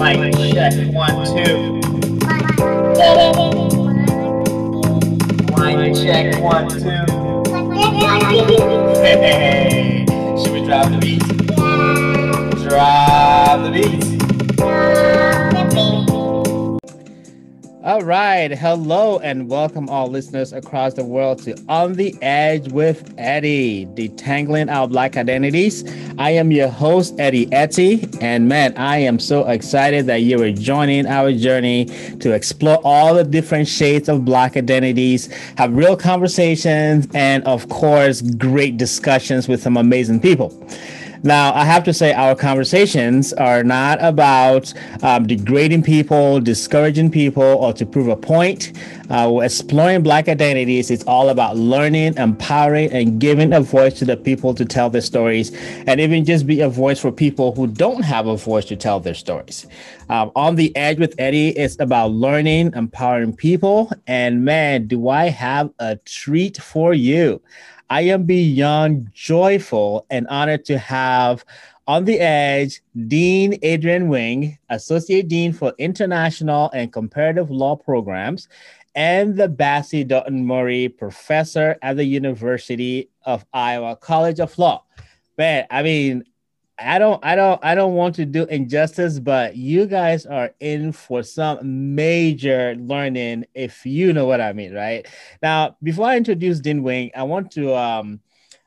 Mic check one, two. Mic check one, two. Hey, should we drop the beat? Drop the beat. All right. Hello and welcome all listeners across the world to On the Edge with Eddie, detangling our black identities. I am your host, Eddie Etty. And man, I am so excited that you are joining our journey to explore all the different shades of black identities, have real conversations, and of course, great discussions with some amazing people. Now, I have to say, our conversations are not about um, degrading people, discouraging people, or to prove a point. Uh, we're exploring Black identities. It's all about learning, empowering, and giving a voice to the people to tell their stories, and even just be a voice for people who don't have a voice to tell their stories. Um, on the Edge with Eddie is about learning, empowering people, and man, do I have a treat for you. I am beyond joyful and honored to have on the edge Dean Adrien Wing, Associate Dean for International and Comparative Law Programs, and the Bessie Dutton Murray Professor at the University of Iowa College of Law. Man, I mean, I don't I don't I don't want to do injustice, but you guys are in for some major learning if you know what I mean, right? Now, before I introduce Dean Wing, I want to um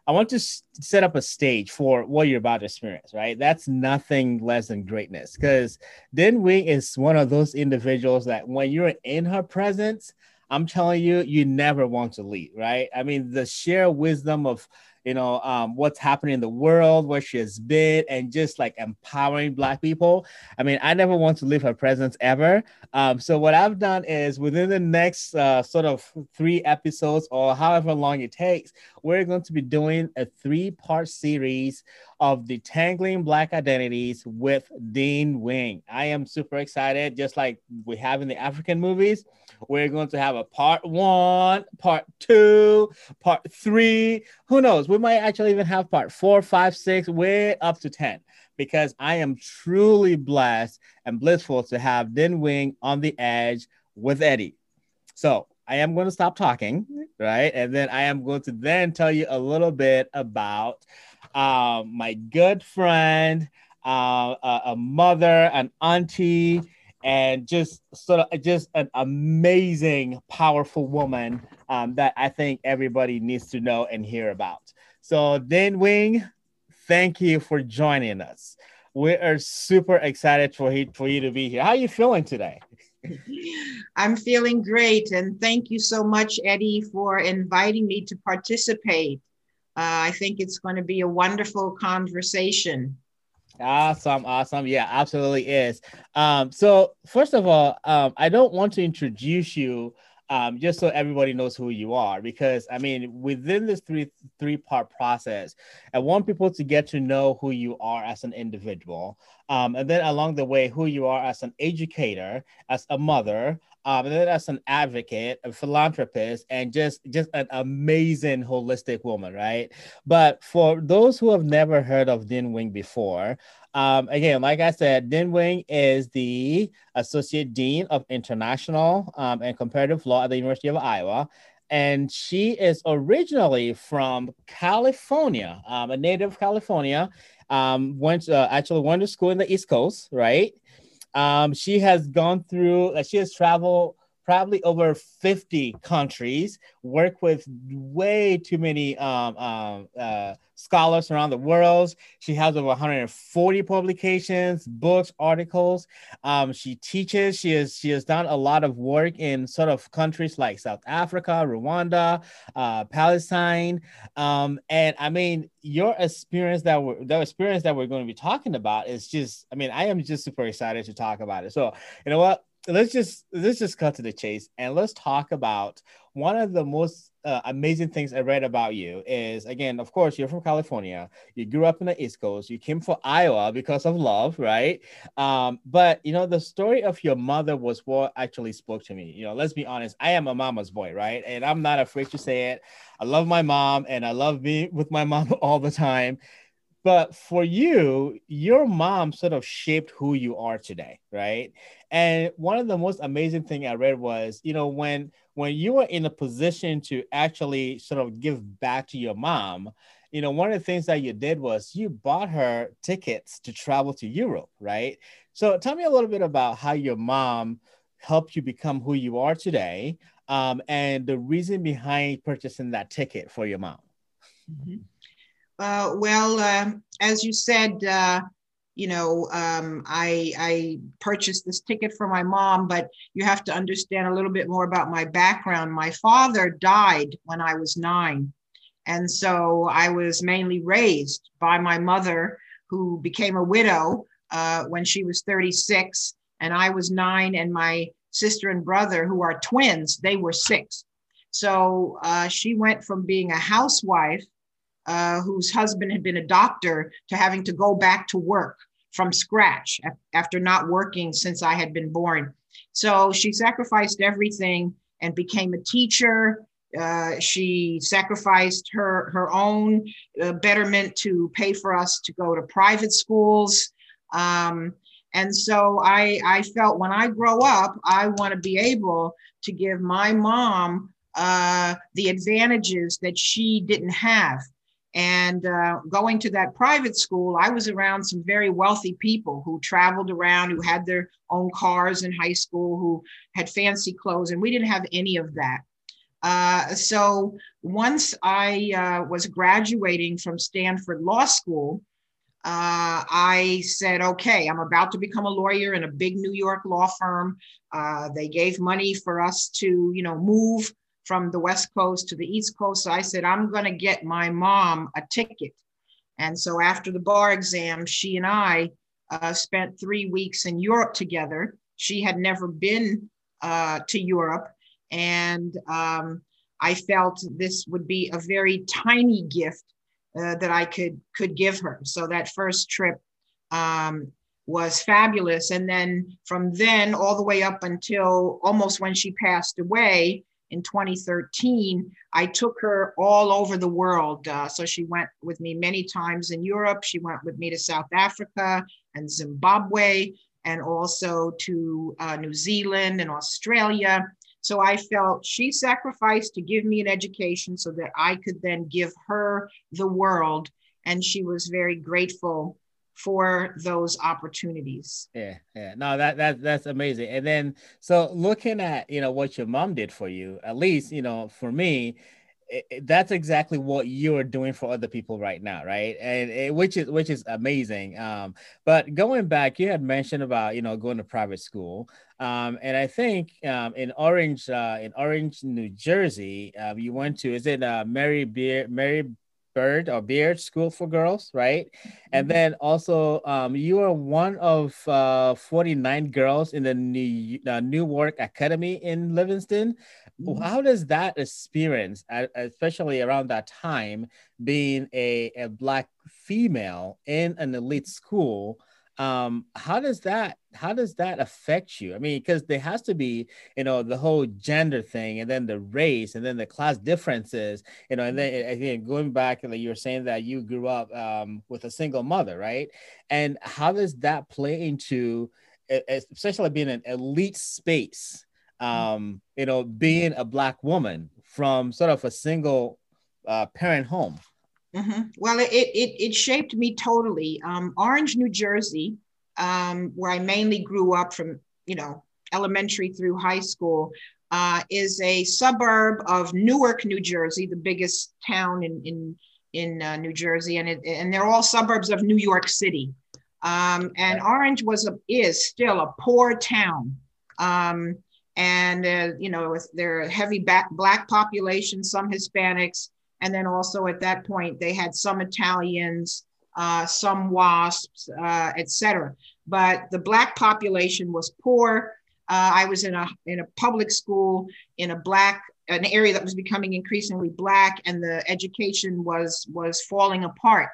I want to set up a stage for what you're about to experience, right? That's nothing less than greatness because Dean Wing is one of those individuals that when you're in her presence, I'm telling you, you never want to leave, right? I mean, the sheer wisdom of you know, um, what's happening in the world, where she has been, and just like empowering Black people. I mean, I never want to leave her presence ever. Um, so, what I've done is within the next uh, sort of three episodes or however long it takes, we're going to be doing a three part series of detangling Black identities with Dean Wing. I am super excited, just like we have in the African movies. We're going to have a part one, part two, part three. Who knows? We might actually even have part four, five, six, way up to 10 because I am truly blessed and blissful to have Dean Wing on the edge with Eddie. So I am going to stop talking, right? And then I am going to then tell you a little bit about uh, my good friend, uh, a, a mother, an auntie, and just sort of just an amazing, powerful woman um, that I think everybody needs to know and hear about. So, Dan Wing, thank you for joining us. We are super excited for he, for you to be here. How are you feeling today? I'm feeling great, and thank you so much, Eddie, for inviting me to participate. Uh, I think it's going to be a wonderful conversation. Awesome, awesome. Yeah, absolutely is. Um, so first of all, um, I don't want to introduce you um, just so everybody knows who you are, because I mean, within this three three part process, I want people to get to know who you are as an individual, um, and then along the way, who you are as an educator, as a mother, um, and then as an advocate, a philanthropist, and just just an amazing holistic woman, right? But for those who have never heard of Dean Wing before, um, again, like I said, Dean Wing is the associate dean of international um, and comparative law at the University of Iowa. And she is originally from California, um, a native of California. Um, went uh, actually went to school in the East Coast, right? Um, she has gone through, uh, she has traveled probably over 50 countries, work with way too many um, um, uh, scholars around the world. She has over 140 publications, books, articles. Um, she teaches. She has she has done a lot of work in sort of countries like South Africa, Rwanda, uh, Palestine. Um, and I mean, your experience that we're the experience that we're going to be talking about is just. I mean, I am just super excited to talk about it. So you know what? Let's just let's just cut to the chase and let's talk about one of the most uh, amazing things I read about you is again, of course, you're from California. You grew up in the East Coast. You came for Iowa because of love, right? Um, but you know, the story of your mother was what actually spoke to me. You know, let's be honest. I am a mama's boy, right? And I'm not afraid to say it. I love my mom, and I love being with my mom all the time but for you, your mom sort of shaped who you are today, right? And one of the most amazing thing I read was, you know, when when you were in a position to actually sort of give back to your mom, you know, one of the things that you did was you bought her tickets to travel to Europe, right? So tell me a little bit about how your mom helped you become who you are today um, and the reason behind purchasing that ticket for your mom. Mm-hmm. Uh, well, uh, as you said, uh, you know, um, I, I purchased this ticket for my mom, but you have to understand a little bit more about my background. My father died when I was nine. And so I was mainly raised by my mother, who became a widow uh, when she was 36. And I was nine, and my sister and brother, who are twins, they were six. So uh, she went from being a housewife uh, whose husband had been a doctor to having to go back to work from scratch after not working since I had been born. So she sacrificed everything and became a teacher. Uh, she sacrificed her her own uh, betterment to pay for us to go to private schools. Um, and so I, I felt when I grow up, I want to be able to give my mom uh, the advantages that she didn't have. And uh, going to that private school, I was around some very wealthy people who traveled around, who had their own cars in high school, who had fancy clothes, and we didn't have any of that. Uh, so once I uh, was graduating from Stanford Law School, uh, I said, okay, I'm about to become a lawyer in a big New York law firm. Uh, they gave money for us to, you know, move from the West Coast to the East Coast. I said, I'm going to get my mom a ticket. And so after the bar exam, she and I uh, spent three weeks in Europe together. She had never been uh, to Europe. And um, I felt this would be a very tiny gift uh, that I could could give her. So that first trip um, was fabulous. And then from then all the way up until almost when she passed away, in 2013, I took her all over the world. Uh, so she went with me many times in Europe. She went with me to South Africa and Zimbabwe, and also to uh, New Zealand and Australia. So I felt she sacrificed to give me an education so that I could then give her the world. And she was very grateful for those opportunities. Yeah, yeah. No, that that that's amazing. And then so looking at, you know, what your mom did for you, at least, you know, for me, it, that's exactly what you're doing for other people right now, right? And it, which is which is amazing. Um, but going back, you had mentioned about you know going to private school, um, and I think um, in Orange, uh, in Orange, New Jersey, um, you went to is it uh, Mary Beer Mary Bird or Beard School for Girls, right? And mm-hmm. then also, um, you are one of uh, 49 girls in the New uh, Newark Academy in Livingston. Mm-hmm. How does that experience, especially around that time, being a, a Black female in an elite school, um how does that how does that affect you? I mean because there has to be you know the whole gender thing and then the race and then the class differences you know and then again going back like you were saying that you grew up um, with a single mother right? And how does that play into especially being an elite space um you know being a black woman from sort of a single uh, parent home Mm-hmm. Well, it, it, it shaped me totally. Um, Orange, New Jersey, um, where I mainly grew up from, you know, elementary through high school, uh, is a suburb of Newark, New Jersey, the biggest town in in in uh, New Jersey, and it, and they're all suburbs of New York City. Um, and Orange was a is still a poor town. Um, and uh, you know, there are heavy back, black population, some Hispanics, and then also at that point, they had some Italians, uh, some WASPs, uh, etc. But the Black population was poor. Uh, I was in a, in a public school in a Black, an area that was becoming increasingly Black, and the education was, was falling apart.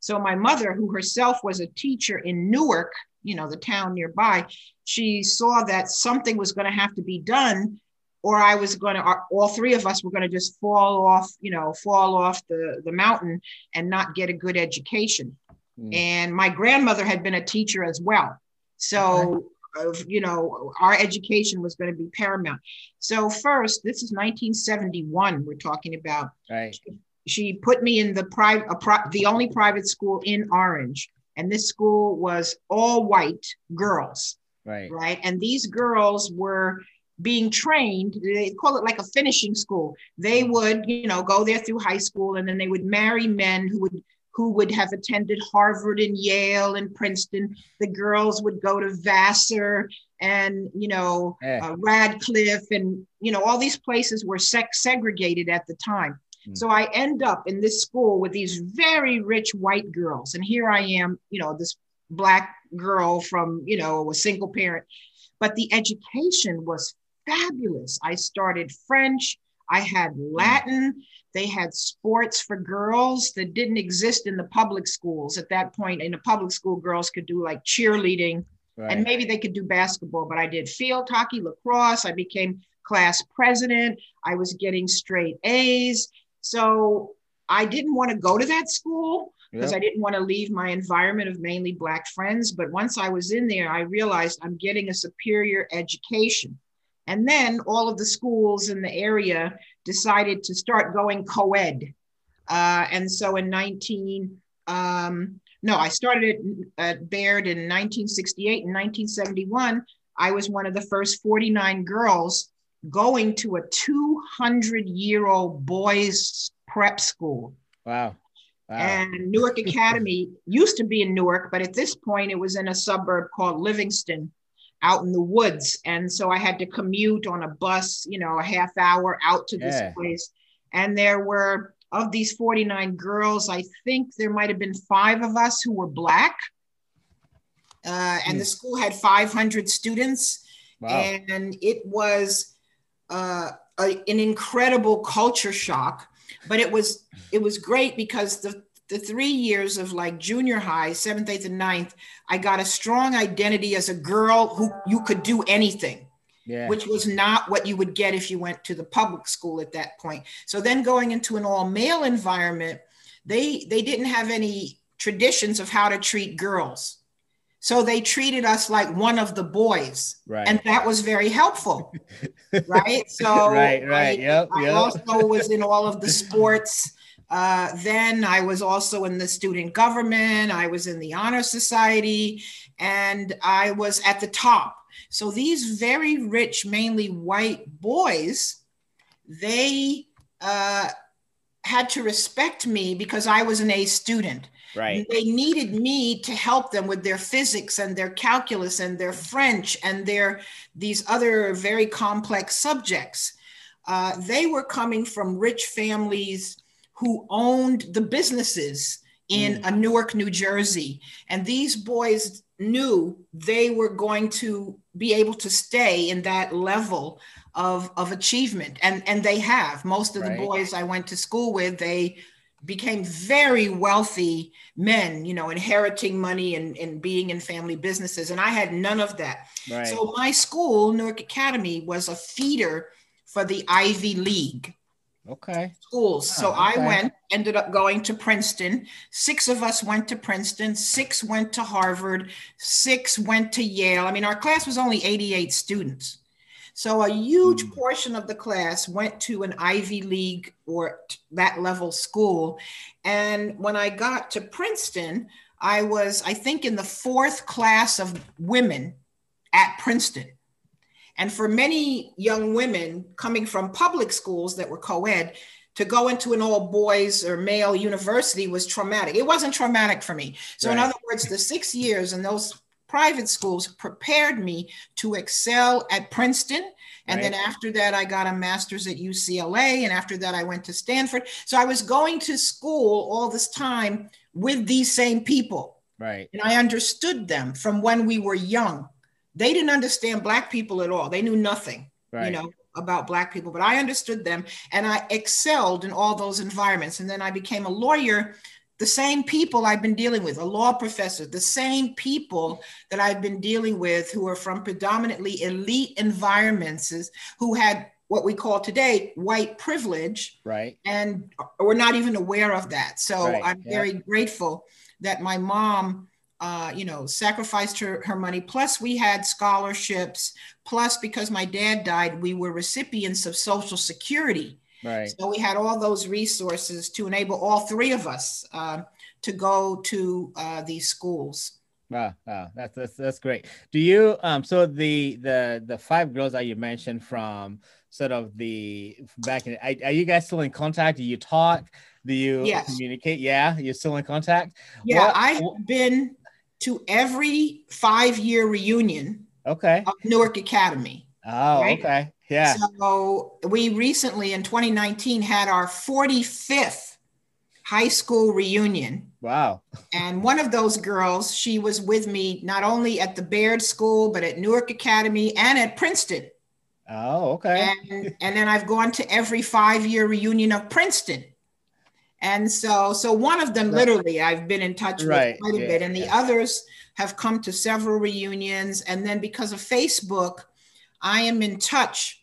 So my mother, who herself was a teacher in Newark, you know, the town nearby, she saw that something was going to have to be done or I was going to, all three of us were going to just fall off, you know, fall off the, the mountain and not get a good education. Mm. And my grandmother had been a teacher as well. So, okay. you know, our education was going to be paramount. So, first, this is 1971, we're talking about. Right. She, she put me in the private, pri- the only private school in Orange. And this school was all white girls. Right. Right. And these girls were being trained they call it like a finishing school. They would you know go there through high school and then they would marry men who would who would have attended harvard and yale and princeton. The girls would go to vassar and you know yeah. uh, radcliffe and you know all these places were sex segregated at the time. Mm. so i end up in this school with these very rich white girls and here i am you know this black girl from you know a single parent. But the education was fabulous. I started French, I had mm. Latin, they had sports for girls that didn't exist in the public schools at that point. In a public school, girls could do like cheerleading right. and maybe they could do basketball, but I did field hockey, lacrosse. I became class president. I was getting straight A's. So I didn't want to go to that school because yep. I didn't want to leave my environment of mainly Black friends. But once I was in there, I realized I'm getting a superior education. And then all of the schools in the area decided to start going co ed. Uh, and so in 19, um, no, I started at, at Beard in 1968 and 1971. I was one of the first 49 girls going to a 200 year old boys prep school. Wow. wow. And Newark Academy used to be in Newark, but at this point it was in a suburb called Livingston out in the woods. And so I had to commute on a bus, you know, a half hour out to this yeah. place. And there were, of these 49 girls, I think there might have been five of us who were Black. Uh, and mm. the school had 500 students. Wow. And it was uh, a, an incredible culture shock. But it was it was great because the the three years of like junior high, seventh, eighth, and ninth, I got a strong identity as a girl who you could do anything. Yeah. Which was not what you would get if you went to the public school at that point. So then going into an all male environment, they they didn't have any traditions of how to treat girls. So they treated us like one of the boys. Right. And that was very helpful. right. So right, right. I, yep, I yep. also was in all of the sports uh, then I was also in the student government, I was in the Honor Society, and I was at the top. So these very rich, mainly white boys, they uh, had to respect me because I was an A student. Right. They needed me to help them with their physics and their calculus and their French and their these other very complex subjects. Uh, they were coming from rich families who owned the businesses in mm. Newark, New Jersey. And these boys knew they were going to be able to stay in that level of, of achievement. And, and they have. Most of right. the boys I went to school with, they became very wealthy men, you know, inheriting money and, and being in family businesses. And I had none of that. Right. So my school, Newark Academy, was a feeder for the Ivy League. Okay. Schools. Oh, so okay. I went, ended up going to Princeton. Six of us went to Princeton, six went to Harvard, six went to Yale. I mean, our class was only 88 students. So a huge mm. portion of the class went to an Ivy League or that level school. And when I got to Princeton, I was, I think, in the fourth class of women at Princeton. And for many young women coming from public schools that were co ed, to go into an all boys or male university was traumatic. It wasn't traumatic for me. So, right. in other words, the six years in those private schools prepared me to excel at Princeton. And right. then after that, I got a master's at UCLA. And after that, I went to Stanford. So I was going to school all this time with these same people. Right. And I understood them from when we were young they didn't understand black people at all they knew nothing right. you know about black people but i understood them and i excelled in all those environments and then i became a lawyer the same people i've been dealing with a law professor the same people that i've been dealing with who are from predominantly elite environments who had what we call today white privilege right and we're not even aware of that so right. i'm yeah. very grateful that my mom uh, you know, sacrificed her, her money. Plus, we had scholarships. Plus, because my dad died, we were recipients of Social Security. Right. So we had all those resources to enable all three of us uh, to go to uh, these schools. Wow, wow, that's, that's that's great. Do you um so the the the five girls that you mentioned from sort of the back in are, are you guys still in contact? Do you talk? Do you yes. communicate? Yeah, you're still in contact. Yeah, what, I've been to every five year reunion okay. of Newark Academy. Oh, right? okay. Yeah. So we recently in 2019 had our 45th high school reunion. Wow. And one of those girls, she was with me not only at the Beard School, but at Newark Academy and at Princeton. Oh, okay. And, and then I've gone to every five year reunion of Princeton. And so, so one of them literally I've been in touch right. with quite a yeah, bit, and the yeah. others have come to several reunions. And then because of Facebook, I am in touch.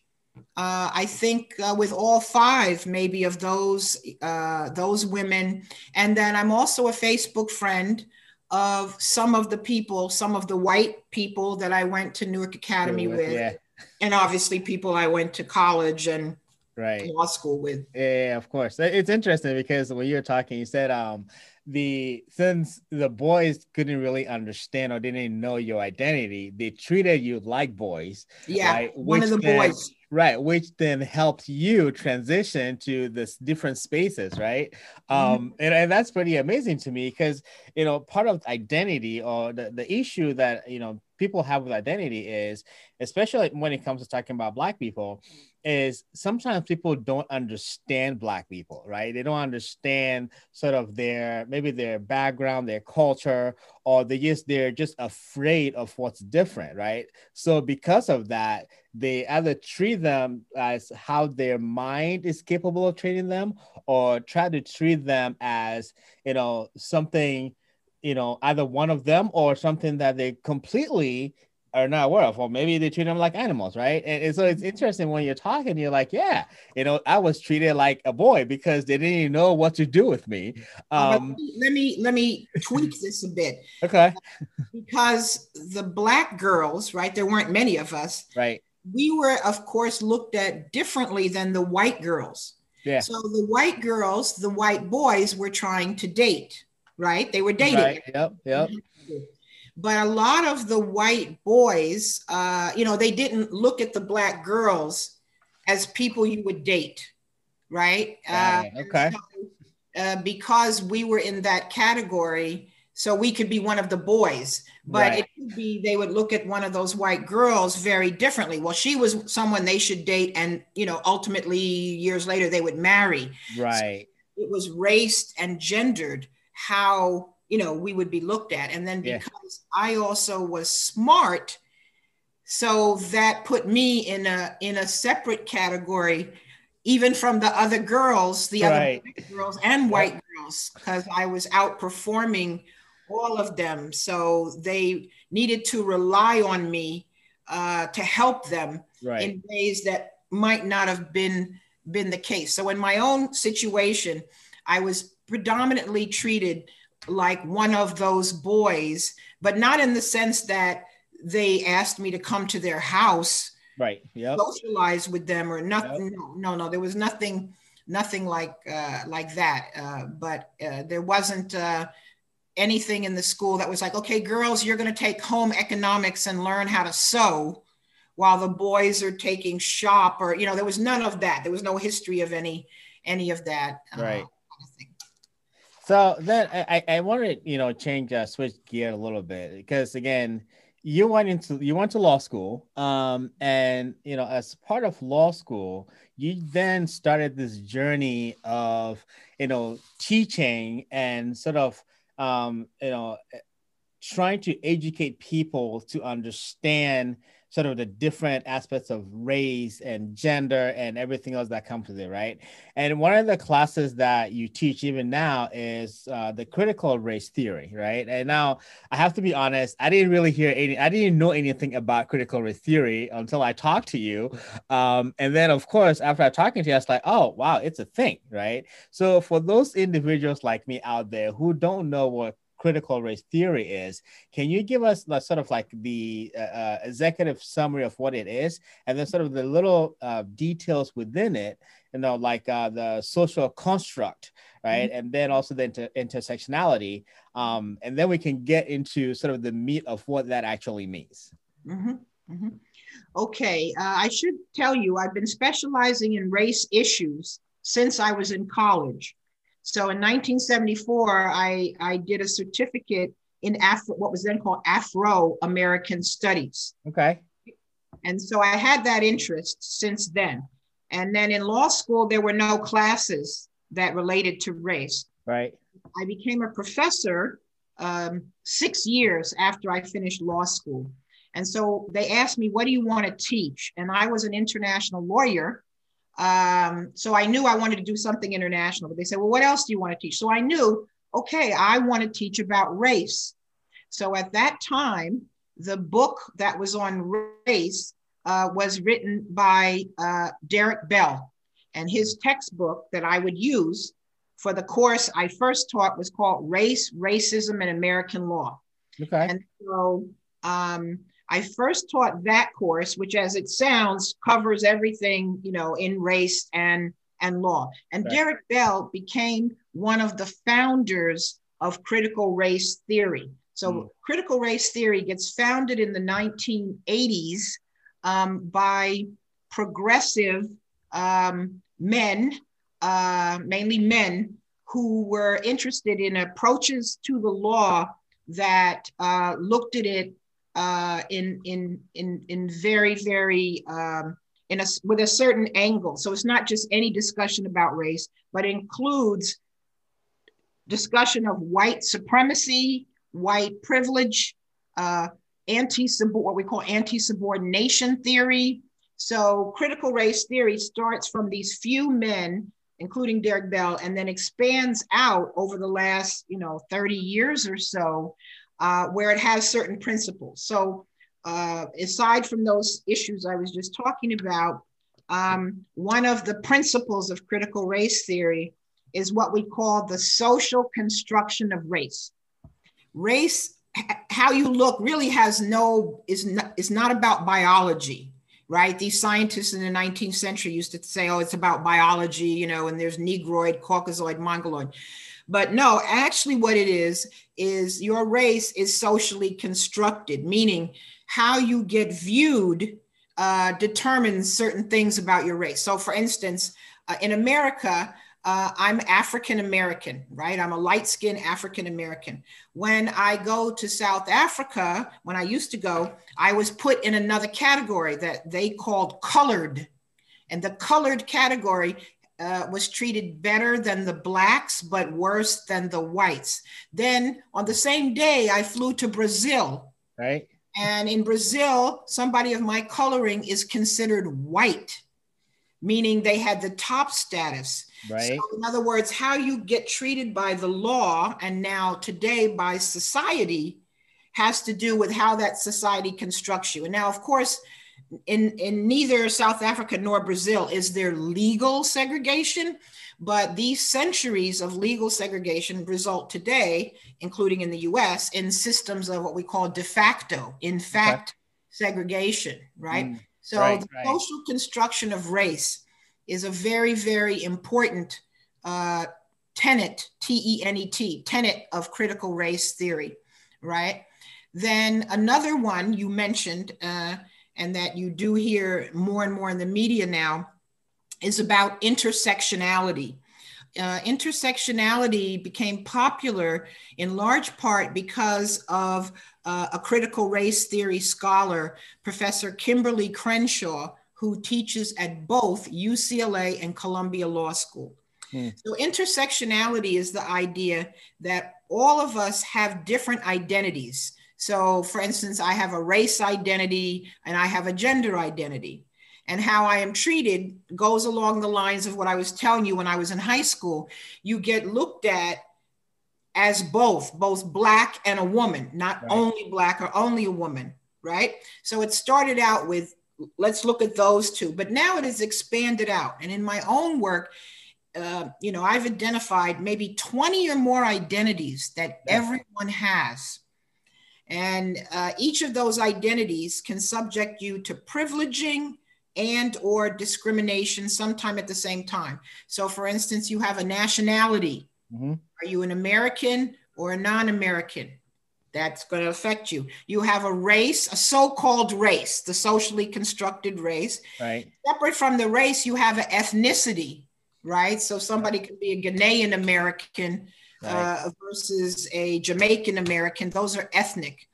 Uh, I think uh, with all five, maybe of those uh, those women, and then I'm also a Facebook friend of some of the people, some of the white people that I went to Newark Academy with, with yeah. and obviously people I went to college and right. law school with. Yeah of course. It's interesting because when you were talking you said um the since the boys couldn't really understand or didn't know your identity they treated you like boys yeah right? one of the then, boys. Right which then helped you transition to this different spaces right? Mm-hmm. um and, and that's pretty amazing to me because you know part of identity or the, the issue that you know people have with identity is especially when it comes to talking about black people is sometimes people don't understand black people right? They don't understand sort of their maybe their background their culture or they just they're just afraid of what's different right? So because of that they either treat them as how their mind is capable of treating them or try to treat them as you know something you know either one of them or something that they completely are not aware of, or maybe they treat them like animals, right? And, and, so it's interesting when you're talking, you're like, yeah, you know, I was treated like a boy because they didn't even know what to do with me. Um, let me let me tweak this a bit. Okay. because the black girls, right? There weren't many of us. Right. We were, of course, looked at differently than the white girls. Yeah. So the white girls, the white boys were trying to date, right? They were dating. Right. Yep. Yep but a lot of the white boys, uh, you know, they didn't look at the black girls as people you would date, right? Uh, okay. Uh, because we were in that category, so we could be one of the boys, but right. it could be they would look at one of those white girls very differently. Well, she was someone they should date, and you know, ultimately years later they would marry. Right. So it was raced and gendered how you know we would be looked at and then because yeah. i also was smart so that put me in a in a separate category even from the other girls the right. other girls and white girls because i was outperforming all of them so they needed to rely on me uh, to help them right. in ways that might not have been been the case so in my own situation i was predominantly treated like one of those boys, but not in the sense that they asked me to come to their house, right? Yeah, socialize with them or nothing. Yep. No, no, no, there was nothing, nothing like uh, like that. Uh, but uh, there wasn't uh, anything in the school that was like, okay, girls, you're going to take home economics and learn how to sew, while the boys are taking shop, or you know, there was none of that. There was no history of any any of that. Right. So then I, I want to you know change uh, switch gear a little bit because again you went into you went to law school um and you know as part of law school you then started this journey of you know teaching and sort of um you know trying to educate people to understand sort of the different aspects of race and gender and everything else that comes with it, right? And one of the classes that you teach even now is uh, the critical race theory, right? And now I have to be honest, I didn't really hear any, I didn't know anything about critical race theory until I talked to you. Um, and then, of course, after I talking to you, I was like, oh, wow, it's a thing, right? So for those individuals like me out there who don't know what critical race theory is. Can you give us the, sort of like the uh, uh, executive summary of what it is, and then sort of the little uh, details within it? You know, like uh, the social construct, right, mm-hmm. and then also the inter- intersectionality, um, and then we can get into sort of the meat of what that actually means. Mm-hmm. Mm-hmm. Okay, uh, I should tell you, I've been specializing in race issues since I was in college. So in 1974, I, I did a certificate in Afro, what was then called Afro American Studies. Okay. And so I had that interest since then. And then in law school, there were no classes that related to race. Right. I became a professor um, six years after I finished law school. And so they asked me, What do you want to teach? And I was an international lawyer. Um, so I knew I wanted to do something international. But they said, Well, what else do you want to teach? So I knew, okay, I want to teach about race. So at that time, the book that was on race uh, was written by uh, Derek Bell. And his textbook that I would use for the course I first taught was called Race, Racism, and American Law. Okay. And so um, I first taught that course, which as it sounds covers everything, you know, in race and and law. And right. Derek Bell became one of the founders of critical race theory. So mm. critical race theory gets founded in the 1980s um, by progressive um, men, uh, mainly men, who were interested in approaches to the law that uh, looked at it uh, in in in in very very um, in a with a certain angle. So it's not just any discussion about race, but includes discussion of white supremacy, white privilege, uh, anti what we call anti subordination theory. So critical race theory starts from these few men including Derek Bell, and then expands out over the last, you know, 30 years or so uh, where it has certain principles. So, uh, aside from those issues I was just talking about, um, one of the principles of critical race theory is what we call the social construction of race. Race, how you look, really has no is not, is not about biology right? These scientists in the 19th century used to say, oh, it's about biology, you know, and there's Negroid, Caucasoid, Mongoloid. But no, actually, what it is, is your race is socially constructed, meaning how you get viewed uh, determines certain things about your race. So, for instance, uh, in America, uh, I'm African American, right? I'm a light skinned African American. When I go to South Africa, when I used to go, I was put in another category that they called colored. And the colored category uh, was treated better than the blacks, but worse than the whites. Then on the same day, I flew to Brazil. Right. And in Brazil, somebody of my coloring is considered white, meaning they had the top status. Right. So in other words, how you get treated by the law and now today by society has to do with how that society constructs you. And now, of course, in, in neither South Africa nor Brazil is there legal segregation, but these centuries of legal segregation result today, including in the US, in systems of what we call de facto, in fact, okay. segregation, right? Mm, so right, the right. social construction of race is a very, very important uh, tenet, T E N E T, tenet of critical race theory, right? Then another one you mentioned, uh, and that you do hear more and more in the media now is about intersectionality. Uh, intersectionality became popular in large part because of uh, a critical race theory scholar, Professor Kimberlé Crenshaw, who teaches at both UCLA and Columbia Law School. Hmm. So, intersectionality is the idea that all of us have different identities. So, for instance, I have a race identity and I have a gender identity. And how I am treated goes along the lines of what I was telling you when I was in high school. You get looked at as both, both black and a woman, not right. only black or only a woman, right? So it started out with let's look at those two, but now it is expanded out. And in my own work, uh, you know, I've identified maybe 20 or more identities that everyone has. And uh, each of those identities can subject you to privileging and or discrimination sometime at the same time. So for instance, you have a nationality. Mm-hmm. Are you an American or a non-American? That's going to affect you. You have a race, a so-called race, the socially constructed race. Right. Separate from the race, you have an ethnicity, right? So somebody could be a Ghanaian American right. uh, versus a Jamaican American. Those are ethnic.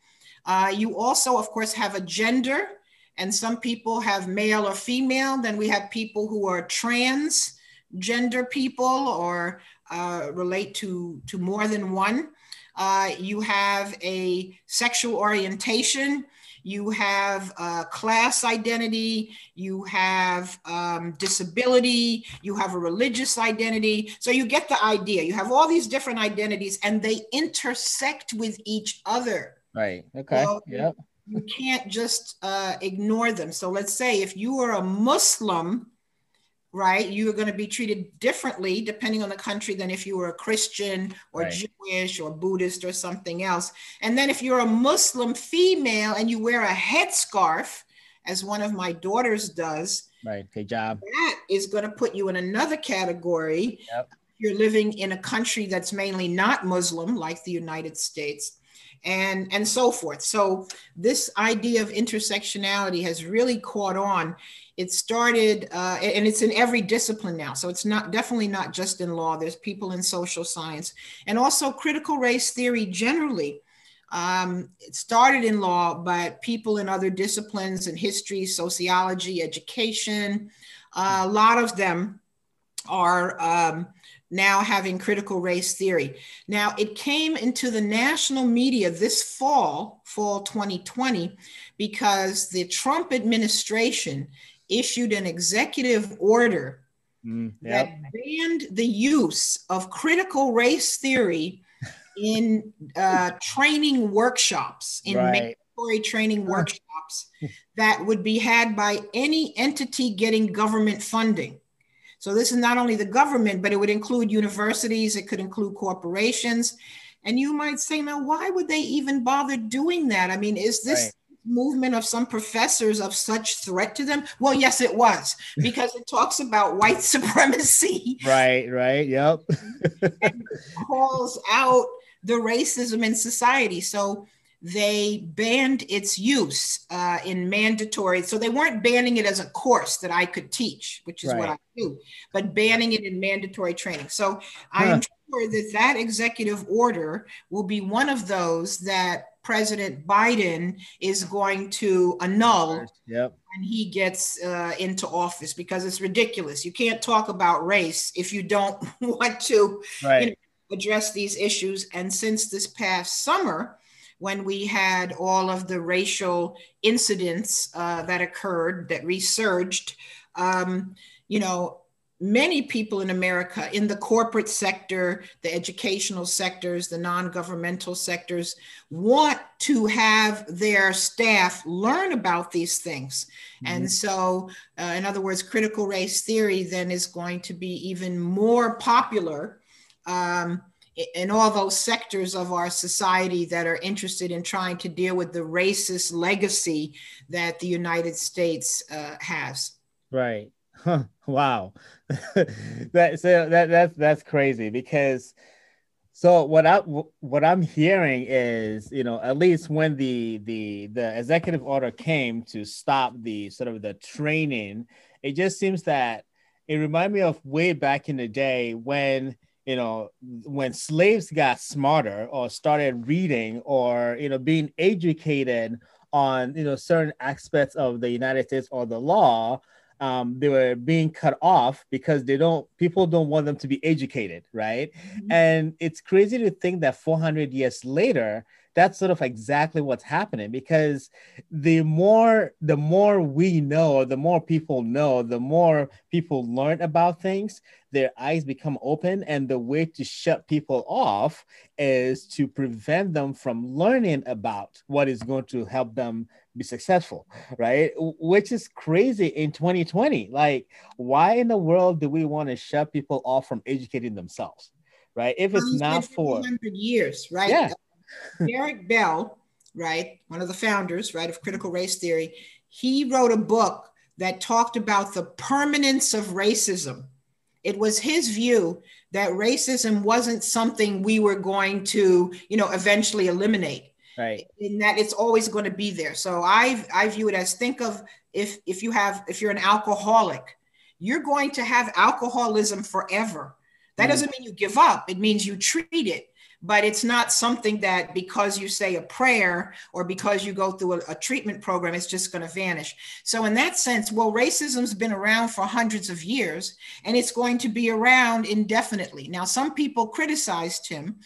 Uh, you also, of course, have a gender, and some people have male or female. Then we have people who are trans gender people or uh, relate to, to more than one. Uh, you have a sexual orientation, you have a class identity, you have um, disability, you have a religious identity. So you get the idea. You have all these different identities and they intersect with each other. Right. Okay. Well, yep. You can't just uh, ignore them. So let's say if you are a Muslim, right? You are going to be treated differently depending on the country than if you were a Christian or right. Jewish or Buddhist or something else. And then if you're a Muslim female and you wear a headscarf, as one of my daughters does, right? Hijab. That is going to put you in another category. Yep. You're living in a country that's mainly not Muslim, like the United States and and so forth so this idea of intersectionality has really caught on it started uh, and it's in every discipline now. So it's not definitely not just in law. There's people in social science and also critical race theory generally. Um, it started in law but people in other disciplines in history sociology education uh, a lot of them are um, now having critical race theory. Now, it came into the national media this fall, fall 2020, because the Trump administration issued an executive order mm, yep. that banned the use of critical race theory in uh, training workshops, in right. mandatory training workshops that would be had by any entity getting government funding. So this is not only the government, but it would include universities, it could include corporations. And you might say, now, why would they even bother doing that? I mean, is this right. Movement of some professors of such threat to them? Well, yes, it was, because it talks about white supremacy. Right, right, yep. and calls out the racism in society. So they banned its use uh, in mandatory. So they weren't banning it as a course that I could teach, which is right. what I do, but banning it in mandatory training. So I am sure that that executive order will be one of those that President Biden is going to annul yep. when he gets uh, into office because it's ridiculous. You can't talk about race if you don't want to right. you know, address these issues. And since this past summer, when we had all of the racial incidents uh, that occurred that resurged. Um, you know, many people in America, in the corporate sector, the educational sectors, the non governmental sectors, want to have their staff learn about these things. Mm-hmm. And so, uh, in other words, critical race theory then is going to be even more popular. Um, in all those sectors of our society that are interested in trying to deal with the racist legacy that the United States uh, has. Right. Huh. Wow. that so that that's that's crazy because so what I what I'm hearing is you know at least when the the the executive order came to stop the sort of the training, it just seems that it reminded me of way back in the day when you know when slaves got smarter or started reading or you know being educated on you know certain aspects of the united states or the law um, they were being cut off because they don't people don't want them to be educated right mm-hmm. and it's crazy to think that 400 years later that's sort of exactly what's happening because the more the more we know the more people know the more people learn about things their eyes become open and the way to shut people off is to prevent them from learning about what is going to help them be successful, right? Which is crazy in 2020. Like, why in the world do we want to shut people off from educating themselves, right? If it's not for 100 years, right? Yeah. Derek Bell, right, one of the founders, right, of critical race theory, he wrote a book that talked about the permanence of racism. It was his view that racism wasn't something we were going to, you know, eventually eliminate. Right. In that it's always going to be there. So I I view it as think of if if you have if you're an alcoholic, you're going to have alcoholism forever. That mm. doesn't mean you give up. It means you treat it but it's not something that because you say a prayer or because you go through a, a treatment program, it's just going to vanish. So, in that sense, well, racism's been around for hundreds of years and it's going to be around indefinitely. Now, some people criticized him,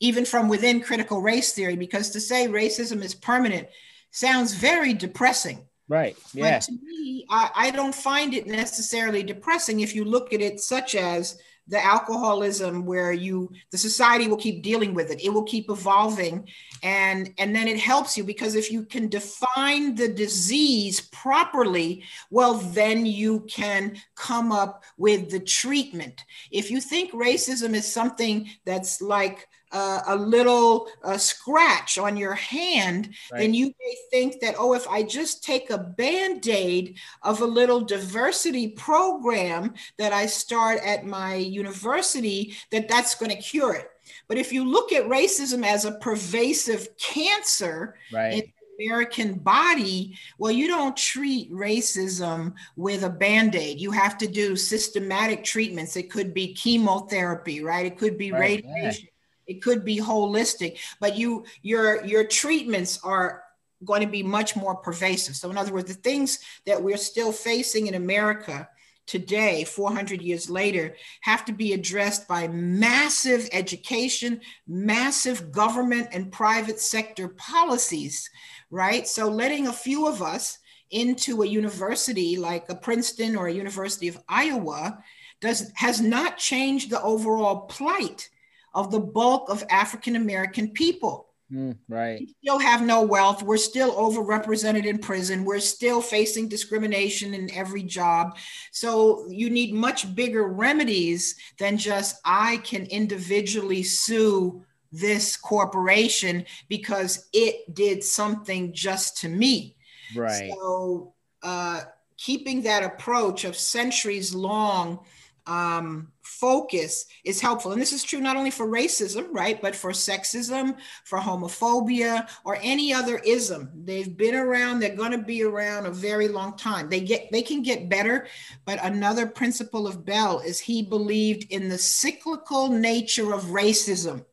even from within critical race theory, because to say racism is permanent sounds very depressing. Right. Yeah. But to me, I, I don't find it necessarily depressing if you look at it such as the alcoholism where you the society will keep dealing with it it will keep evolving and and then it helps you because if you can define the disease properly well then you can come up with the treatment if you think racism is something that's like uh, a little uh, scratch on your hand, right. then you may think that, oh, if I just take a band aid of a little diversity program that I start at my university, that that's going to cure it. But if you look at racism as a pervasive cancer right. in the American body, well, you don't treat racism with a band aid. You have to do systematic treatments. It could be chemotherapy, right? It could be right. radiation it could be holistic but you your your treatments are going to be much more pervasive so in other words the things that we're still facing in america today 400 years later have to be addressed by massive education massive government and private sector policies right so letting a few of us into a university like a princeton or a university of iowa does has not changed the overall plight of the bulk of African American people. Mm, right. We still have no wealth. We're still overrepresented in prison. We're still facing discrimination in every job. So you need much bigger remedies than just I can individually sue this corporation because it did something just to me. Right. So uh, keeping that approach of centuries long um, focus is helpful. And this is true not only for racism, right, but for sexism, for homophobia, or any other ism. They've been around, they're going to be around a very long time. They get they can get better, but another principle of Bell is he believed in the cyclical nature of racism.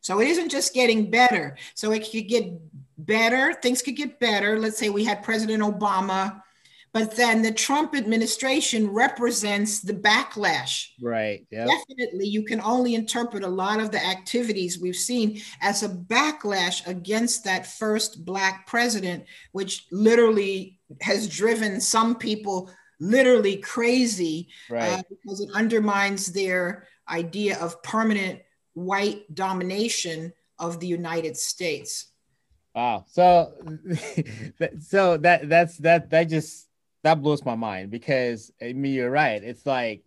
So it isn't just getting better. So it could get better, things could get better. Let's say we had President Obama but then the Trump administration represents the backlash. Right. Yep. Definitely, you can only interpret a lot of the activities we've seen as a backlash against that first Black president, which literally has driven some people literally crazy uh, right. uh, because it undermines their idea of permanent white domination of the United States. Wow. So, so that that's that that just that blows my mind because I mean you're right. It's like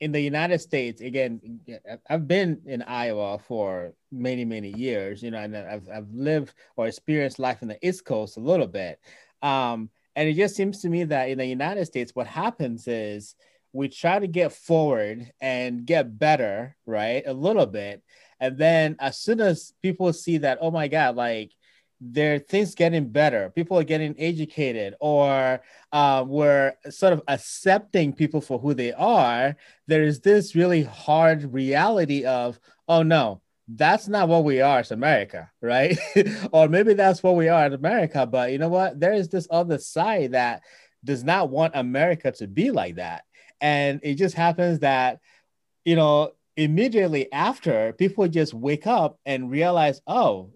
in the United States, again, I've been in Iowa for many, many years, you know, and I've, I've lived or experienced life in the East Coast a little bit. Um, and it just seems to me that in the United States, what happens is we try to get forward and get better, right? A little bit. And then as soon as people see that, oh my God, like there things getting better. People are getting educated or uh, we're sort of accepting people for who they are. There is this really hard reality of oh no that's not what we are as america right? Or maybe that's what we are in america but you know what? There is this other side that does not want america to be like that. And it just happens that you know immediately after people just wake up and realize oh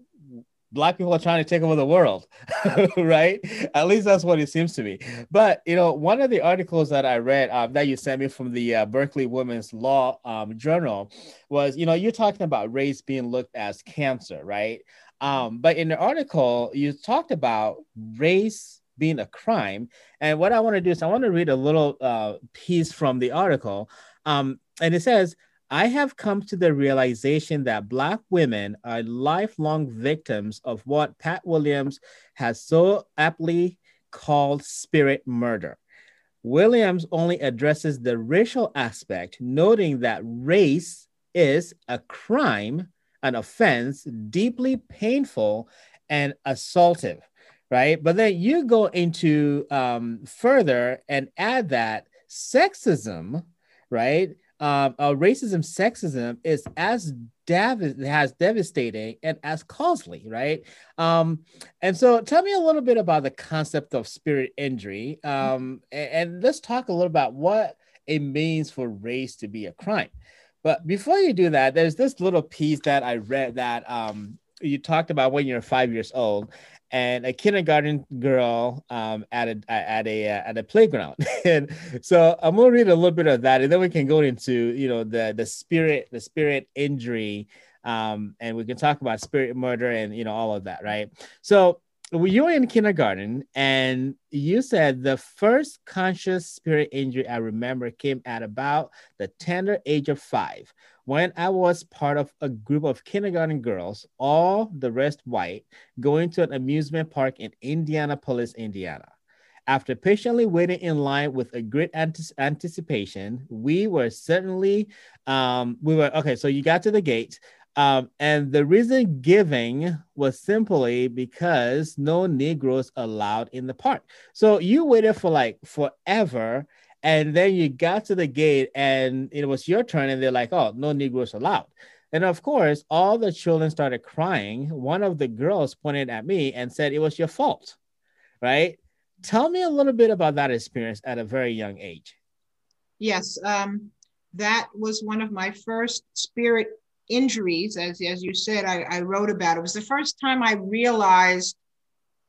black people are trying to take over the world right at least that's what it seems to me but you know one of the articles that i read um, that you sent me from the uh, berkeley women's law um, journal was you know you're talking about race being looked at as cancer right Um, but in the article, you talked about race being a crime. And what I want to do is I want to read a little uh, piece from the article. Um, and it says, I have come to the realization that Black women are lifelong victims of what Pat Williams has so aptly called spirit murder. Williams only addresses the racial aspect, noting that race is a crime, an offense, deeply painful and assaultive, right? But then you go into um, further and add that sexism, right? Um, uh, racism, sexism is as has devastating and as costly, right? Um, and so, tell me a little bit about the concept of spirit injury, um, and, and let's talk a little about what it means for race to be a crime. But before you do that, there's this little piece that I read that um, you talked about when you're five years old, and a kindergarten girl um, at a at a uh, at a playground. and so I'm gonna read a little bit of that, and then we can go into you know the the spirit the spirit injury, um, and we can talk about spirit murder and you know all of that, right? So you were in kindergarten, and you said the first conscious spirit injury I remember came at about the tender age of five when I was part of a group of kindergarten girls, all the rest white, going to an amusement park in Indianapolis, Indiana. After patiently waiting in line with a great anticipation, we were certainly, um, we were okay. So you got to the gate, um, and the reason giving was simply because no Negroes allowed in the park. So you waited for like forever and then you got to the gate and it was your turn, and they're like, oh, no Negroes allowed. And of course, all the children started crying. One of the girls pointed at me and said, it was your fault, right? Tell me a little bit about that experience at a very young age. Yes, um, that was one of my first spirit injuries. As, as you said, I, I wrote about it. Was the first time I realized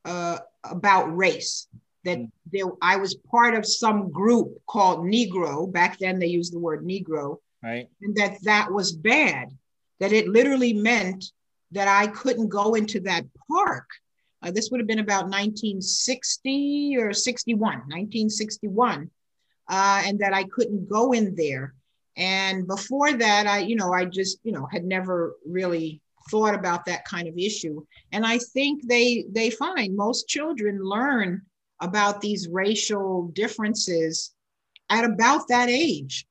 uh, about race that mm. there, I was part of some group called Negro. Back then, they used the word Negro, right? And that that was bad. That it literally meant that I couldn't go into that park. Uh, this would have been about 1960 or 61, 1961, uh, and that I couldn't go in there. And before that, I, you know, I just, you know, had never really thought about that kind of issue. And I think they they find most children learn about these racial differences at about that age.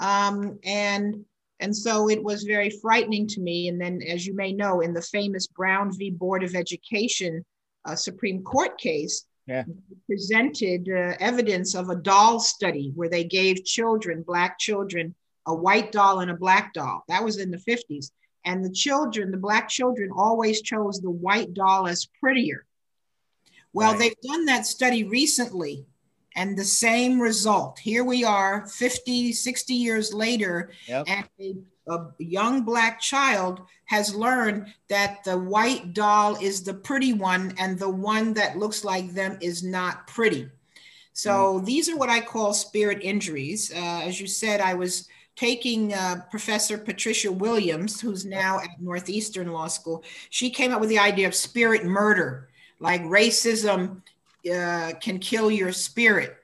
Um, and and so it was very frightening to me. And then, as you may know, in the famous Brown v. Board of Education uh, Supreme Court case, yeah. presented uh, evidence of a doll study where they gave children, Black children, a white doll and a black doll. That was in the 50s. And the children, the Black children, always chose the white doll as prettier. Well, right. they've done that study recently and the same result. Here we are 50, 60 years later, yep. and a, a, young Black child has learned that the white doll is the pretty one and the one that looks like them is not pretty. So mm. these are what I call spirit injuries. Uh, as you said, I was taking uh, Professor Patricia Williams, who's now at Northeastern Law School. She came up with the idea of spirit murder like racism uh, can kill your spirit.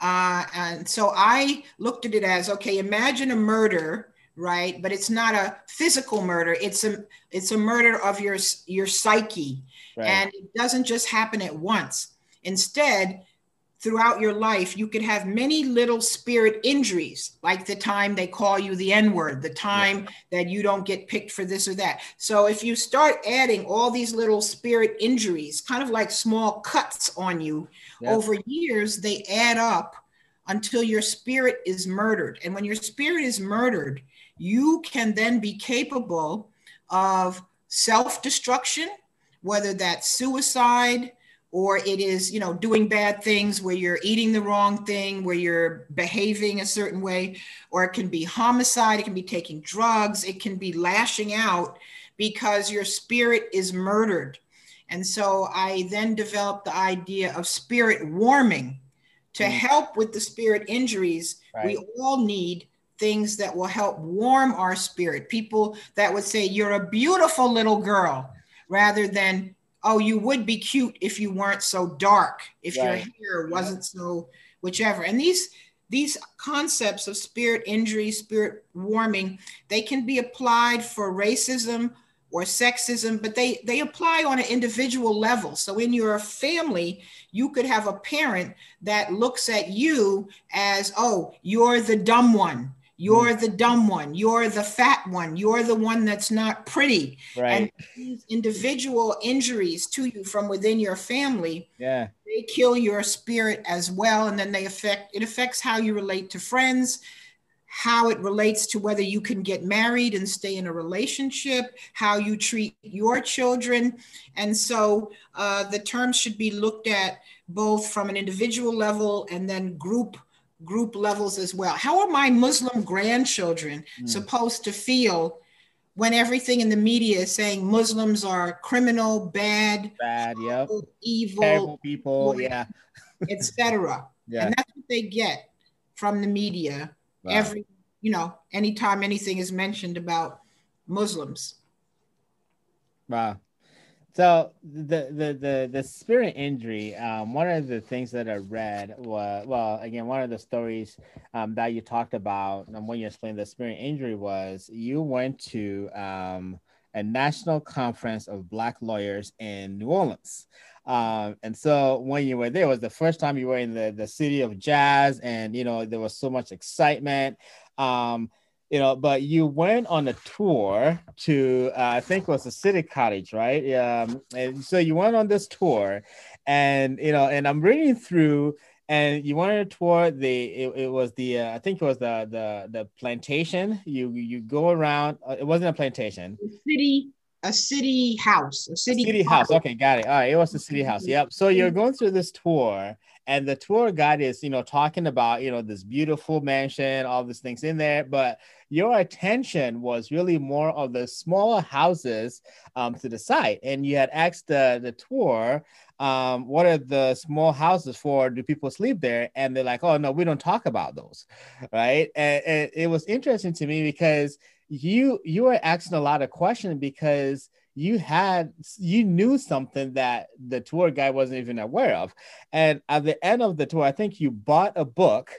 Uh, and so I looked at it as okay, imagine a murder, right? But it's not a physical murder. It's a it's a murder of your your psyche, right. and it doesn't just happen at once. Instead, throughout your life, you could have many little spirit injuries, like the time they call you the N word, the time yeah. that you don't get picked for this or that. So, if you start adding all these little spirit injuries, kind of like small cuts on you yeah. over years, they add up until your spirit is murdered. And when your spirit is murdered, you can then be capable of self destruction, whether that's suicide or it is you know doing bad things where you're eating the wrong thing where you're behaving a certain way or it can be homicide it can be taking drugs it can be lashing out because your spirit is murdered and so i then developed the idea of spirit warming to mm. help with the spirit injuries right. we all need things that will help warm our spirit people that would say you're a beautiful little girl rather than oh you would be cute if you weren't so dark if Right. your hair wasn't so whichever. And these these concepts of spirit injury spirit warming they can be applied for racism or sexism but they they apply on an individual level. So in your family you could have a parent that looks at you as oh you're the dumb one you're the dumb one. You're the fat one. You're the one that's not pretty. Right. and these individual injuries to you from within your family yeah. they kill your spirit as well. And then they affect it affects how you relate to friends how it relates to whether you can get married and stay in a relationship how you treat your children. And so uh, the terms should be looked at both from an individual level and then group group levels as well how are my muslim grandchildren Mm. supposed to feel when everything in the media is saying muslims are criminal bad Bad. Yep. evil Terrible people. Yeah. etc. Yeah. And that's what they get from the media Wow. every, you know, anytime anything is mentioned about Muslims. Wow. So the the the the spirit injury. Um, one of the things that I read was well, again, one of the stories um, that you talked about um, when you explained the spirit injury was you went to um, a national conference of Black lawyers in New Orleans. Um, and so when you were there, it was the first time you were in the, the city of jazz, and you know there was so much excitement. Um, you know, but you went on a tour to uh, I think it was the City Cottage, right? Um, and so you went on this tour, and you know, and I'm reading through, and you went on a tour. The it, it was the uh, I think it was the the the plantation. You you go around. Uh, it wasn't a plantation. City, a city house, a city, City house. Okay, got it. All right, it was the city house. Yep. So you're going through this tour, and the tour guide is, you know, talking about, you know, this beautiful mansion, all these things in there, but your attention was really more of the smaller houses um, to the site and you had asked the the tour, um, what are the small houses for? Do people sleep there? And they're like, oh no, we don't talk about those, right? And, and it was interesting to me because you you were asking a lot of questions because you had you knew something that the tour guide wasn't even aware of. And at the end of the tour i think you bought a book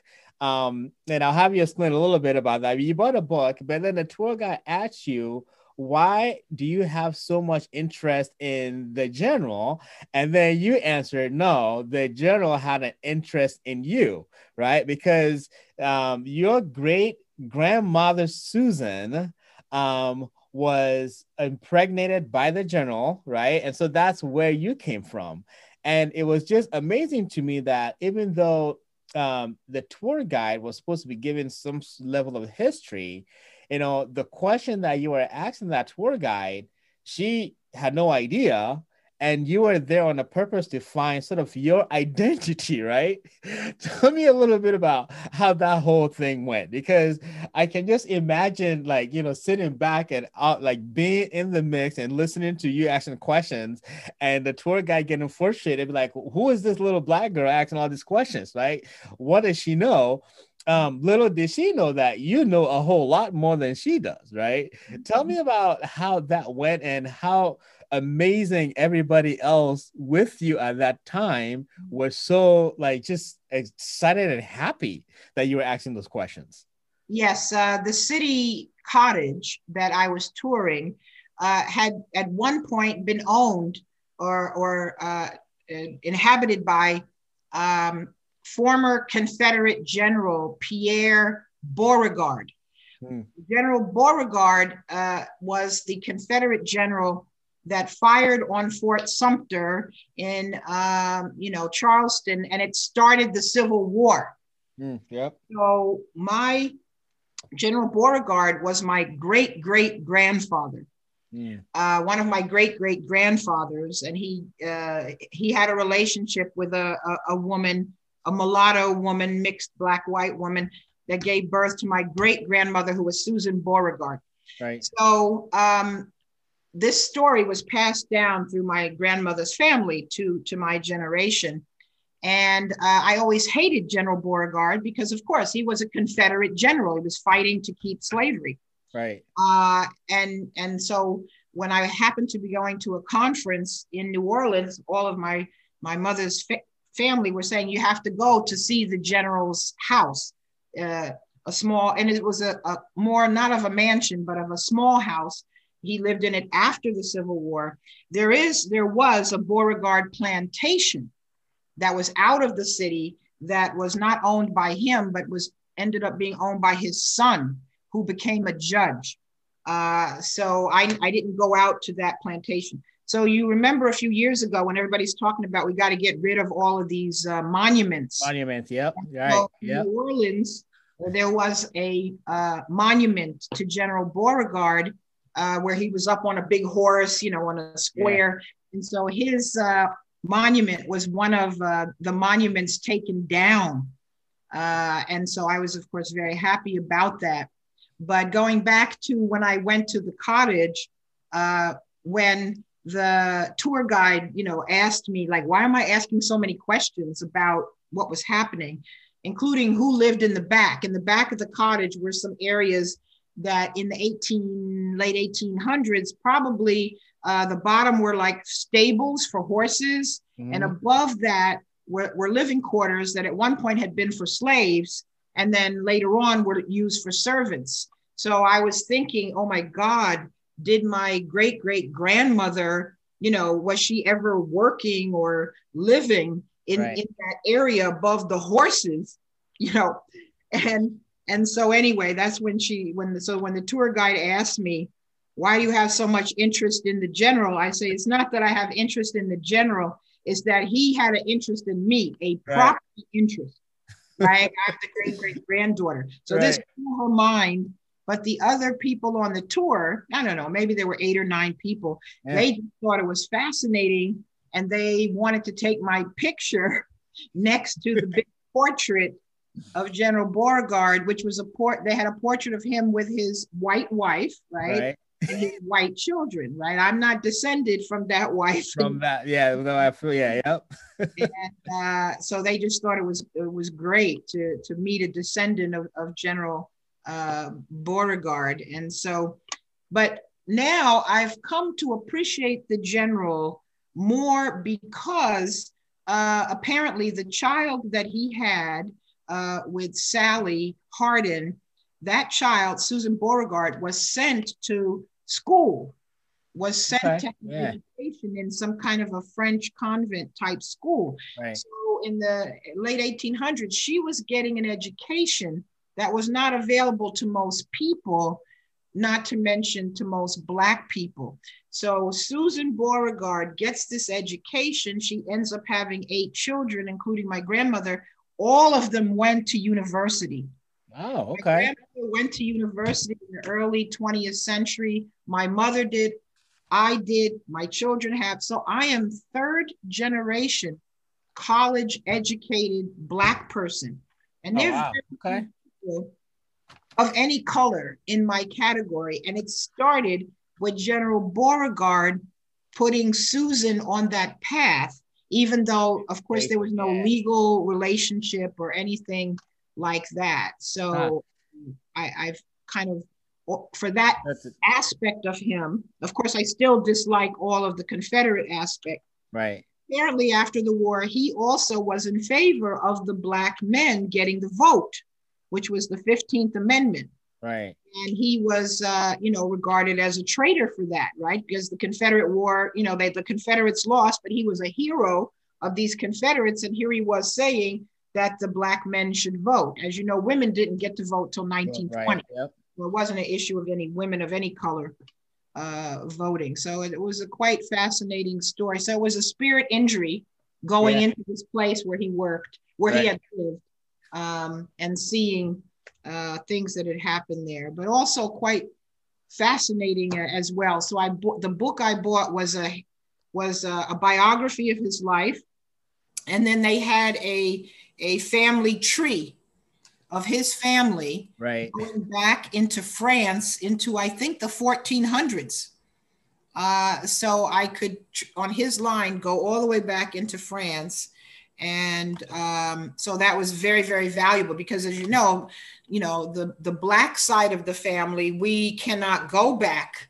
um and i'll have you explain a little bit about that. You bought a book but then the tour guide asked you why do you have so much interest in the general? And then you answered no the general had an interest in you right? Because um your great grandmother susan um was impregnated by the general, right? And so that's where you came from. And it was just amazing to me that even though um, the tour guide was supposed to be given some level of history, you know, the question that you were asking that tour guide, she had no idea. And you were there on a purpose to find sort of your identity, right? Tell me a little bit about how that whole thing went, because I can just imagine, like, you know, sitting back and out, like being in the mix and listening to you asking questions, and the tour guide getting frustrated, like, who is this little black girl asking all these questions, right? What does she know? Um, little did she know that you know a whole lot more than she does, right? Tell me about how that went and how amazing everybody else with you at that time was so like just excited and happy that you were asking those questions. Yes, uh, the city cottage that I was touring uh, had at one point been owned or, or uh, inhabited by um, former Confederate General Pierre Beauregard. Hmm. General Beauregard uh, was the Confederate general that fired on Fort Sumter in, um, you know, Charleston, and it started the Civil War. Mm, yep. So my General Beauregard was my great great grandfather, Mm, uh, one of my great great grandfathers, and he uh, he had a relationship with a, a, a woman, a mulatto woman, mixed black white woman that gave birth to my great grandmother, who was Susan Beauregard. right. So um, this story was passed down through my grandmother's family to to my generation. And uh, I always hated General Beauregard because, of course, he was a Confederate general. He was fighting to keep slavery. Right. Uh, and and so when I happened to be going to a conference in New Orleans, all of my my mother's fa- family were saying you have to go to see the general's house, uh, a small, and it was a, a more not of a mansion but of a small house. He lived in it after the Civil War. There is there was a Beauregard plantation that was out of the city that was not owned by him but was ended up being owned by his son who became a judge. Uh, so I, I didn't go out to that plantation. So you remember a few years ago when everybody's talking about we got to get rid of all of these uh, monuments. Monuments, yep, right, so yep. New Orleans, there was a uh, monument to General Beauregard uh, where he was up on a big horse, you know, on a square, yeah. and so his uh, monument was one of uh, the monuments taken down, uh, and so I was, of course, very happy about that. But going back to when I went to the cottage, when the tour guide, you know, asked me, like, why am I asking so many questions about what was happening, including who lived in the back? In the back of the cottage were some areas that in the 18 late 1800s probably uh, the bottom were like stables for horses mm-hmm. and above that were, were living quarters that at one point had been for slaves and then later on were used for servants so i was thinking oh my god did my great great grandmother you know was she ever working or living in, right. in that area above the horses you know and and so anyway that's when she when the, so when the tour guide asked me why do you have so much interest in the general i say it's not that i have interest in the general it's that he had an interest in me a proper right. interest right i'm the great great granddaughter so right. this blew her mind but the other people on the tour, I don't know, maybe there were eight or nine people, yeah. they thought it was fascinating and they wanted to take my picture next to the big portrait of General Beauregard, which was a port. They had a portrait of him with his white wife, right, right. and his white children, right. I'm not descended from that wife. From that, yeah, no, I feel, yeah, yep. and uh, so they just thought it was it was great to to meet a descendant of, of General uh, Beauregard. And so, but now I've come to appreciate the general more because uh, apparently the child that he had uh, with Sally Hardin, that child, Susan Beauregard, was sent to school, was sent okay. to yeah. education in some kind of a French convent type school. Right. So in the late 1800s, she was getting an education that was not available to most people, not to mention to most Black people. So Susan Beauregard gets this education. She ends up having eight children, including my grandmother. All of them went to university. Oh, okay. My grandmother went to university in the early 20th century. My mother did. I did. My children have. So I am third generation college educated Black person. And oh, there's wow. okay of any color in my category. And it started with General Beauregard putting Susan on that path, even though, of course, there was no legal relationship or anything like that. So. I, I've kind of for that aspect of him, of course, I still dislike all of the Confederate aspect. Right. Apparently, after the war, he also was in favor of the Black men getting the vote which was the 15th Amendment. Right. And he was, uh, you know, regarded as a traitor for that, right? Because the Confederate War, you know, they, the Confederates lost, but he was a hero of these Confederates. And here he was saying that the Black men should vote. As you know, women didn't get to vote till 1920. Right. Yep. There wasn't an issue of any women of any color uh, voting. So it, it, was a quite fascinating story. So it was a spirit injury going yeah. into this place where he worked, where right. he had lived um, and seeing uh, things that had happened there, but also quite fascinating as well. So I bought the book I bought was a was a, a biography of his life, and then they had a a family tree of his family right going back into France into I think the 1400s. Uh, so I could on his line go all the way back into France and um, so that was very very valuable because as you know you know the the black side of the family we cannot go back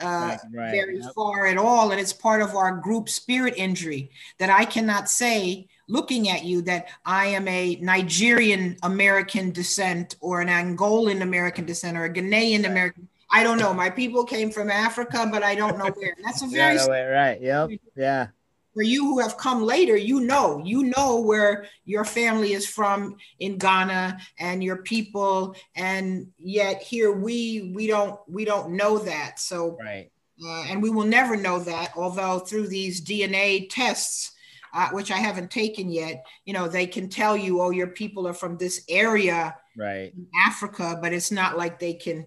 uh, right, right. very yep. far at all. And it's part of our group spirit injury that I cannot say, looking at you, that I am a Nigerian American descent or an Angolan American descent or a Ghanaian American. I don't know. My people came from Africa, but I don't know where. And that's a very yeah, right. Yep. Yeah for you who have come later, you know, you know where your family is from in Ghana and your people, and yet here we we don't we don't know that. So right, uh, and we will never know that. Although through these DNA tests, uh, which I haven't taken yet, you know, they can tell you, oh, your people are from this area, right, in Africa, but it's not like they can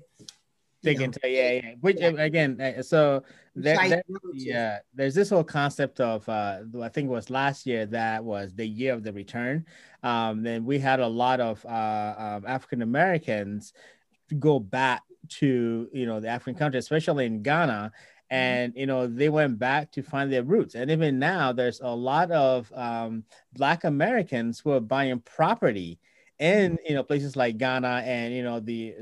they can tell yeah, yeah. Which yeah. again, uh, so there, yeah, there's this whole concept of uh, I think it was last year that was the year of the return. Um, then we had a lot of uh, um, African Americans go back to you know the African country, especially in Ghana, mm-hmm. and you know they went back to find their roots and even now there's a lot of um, black americans who are buying property in you know places like Ghana and you know the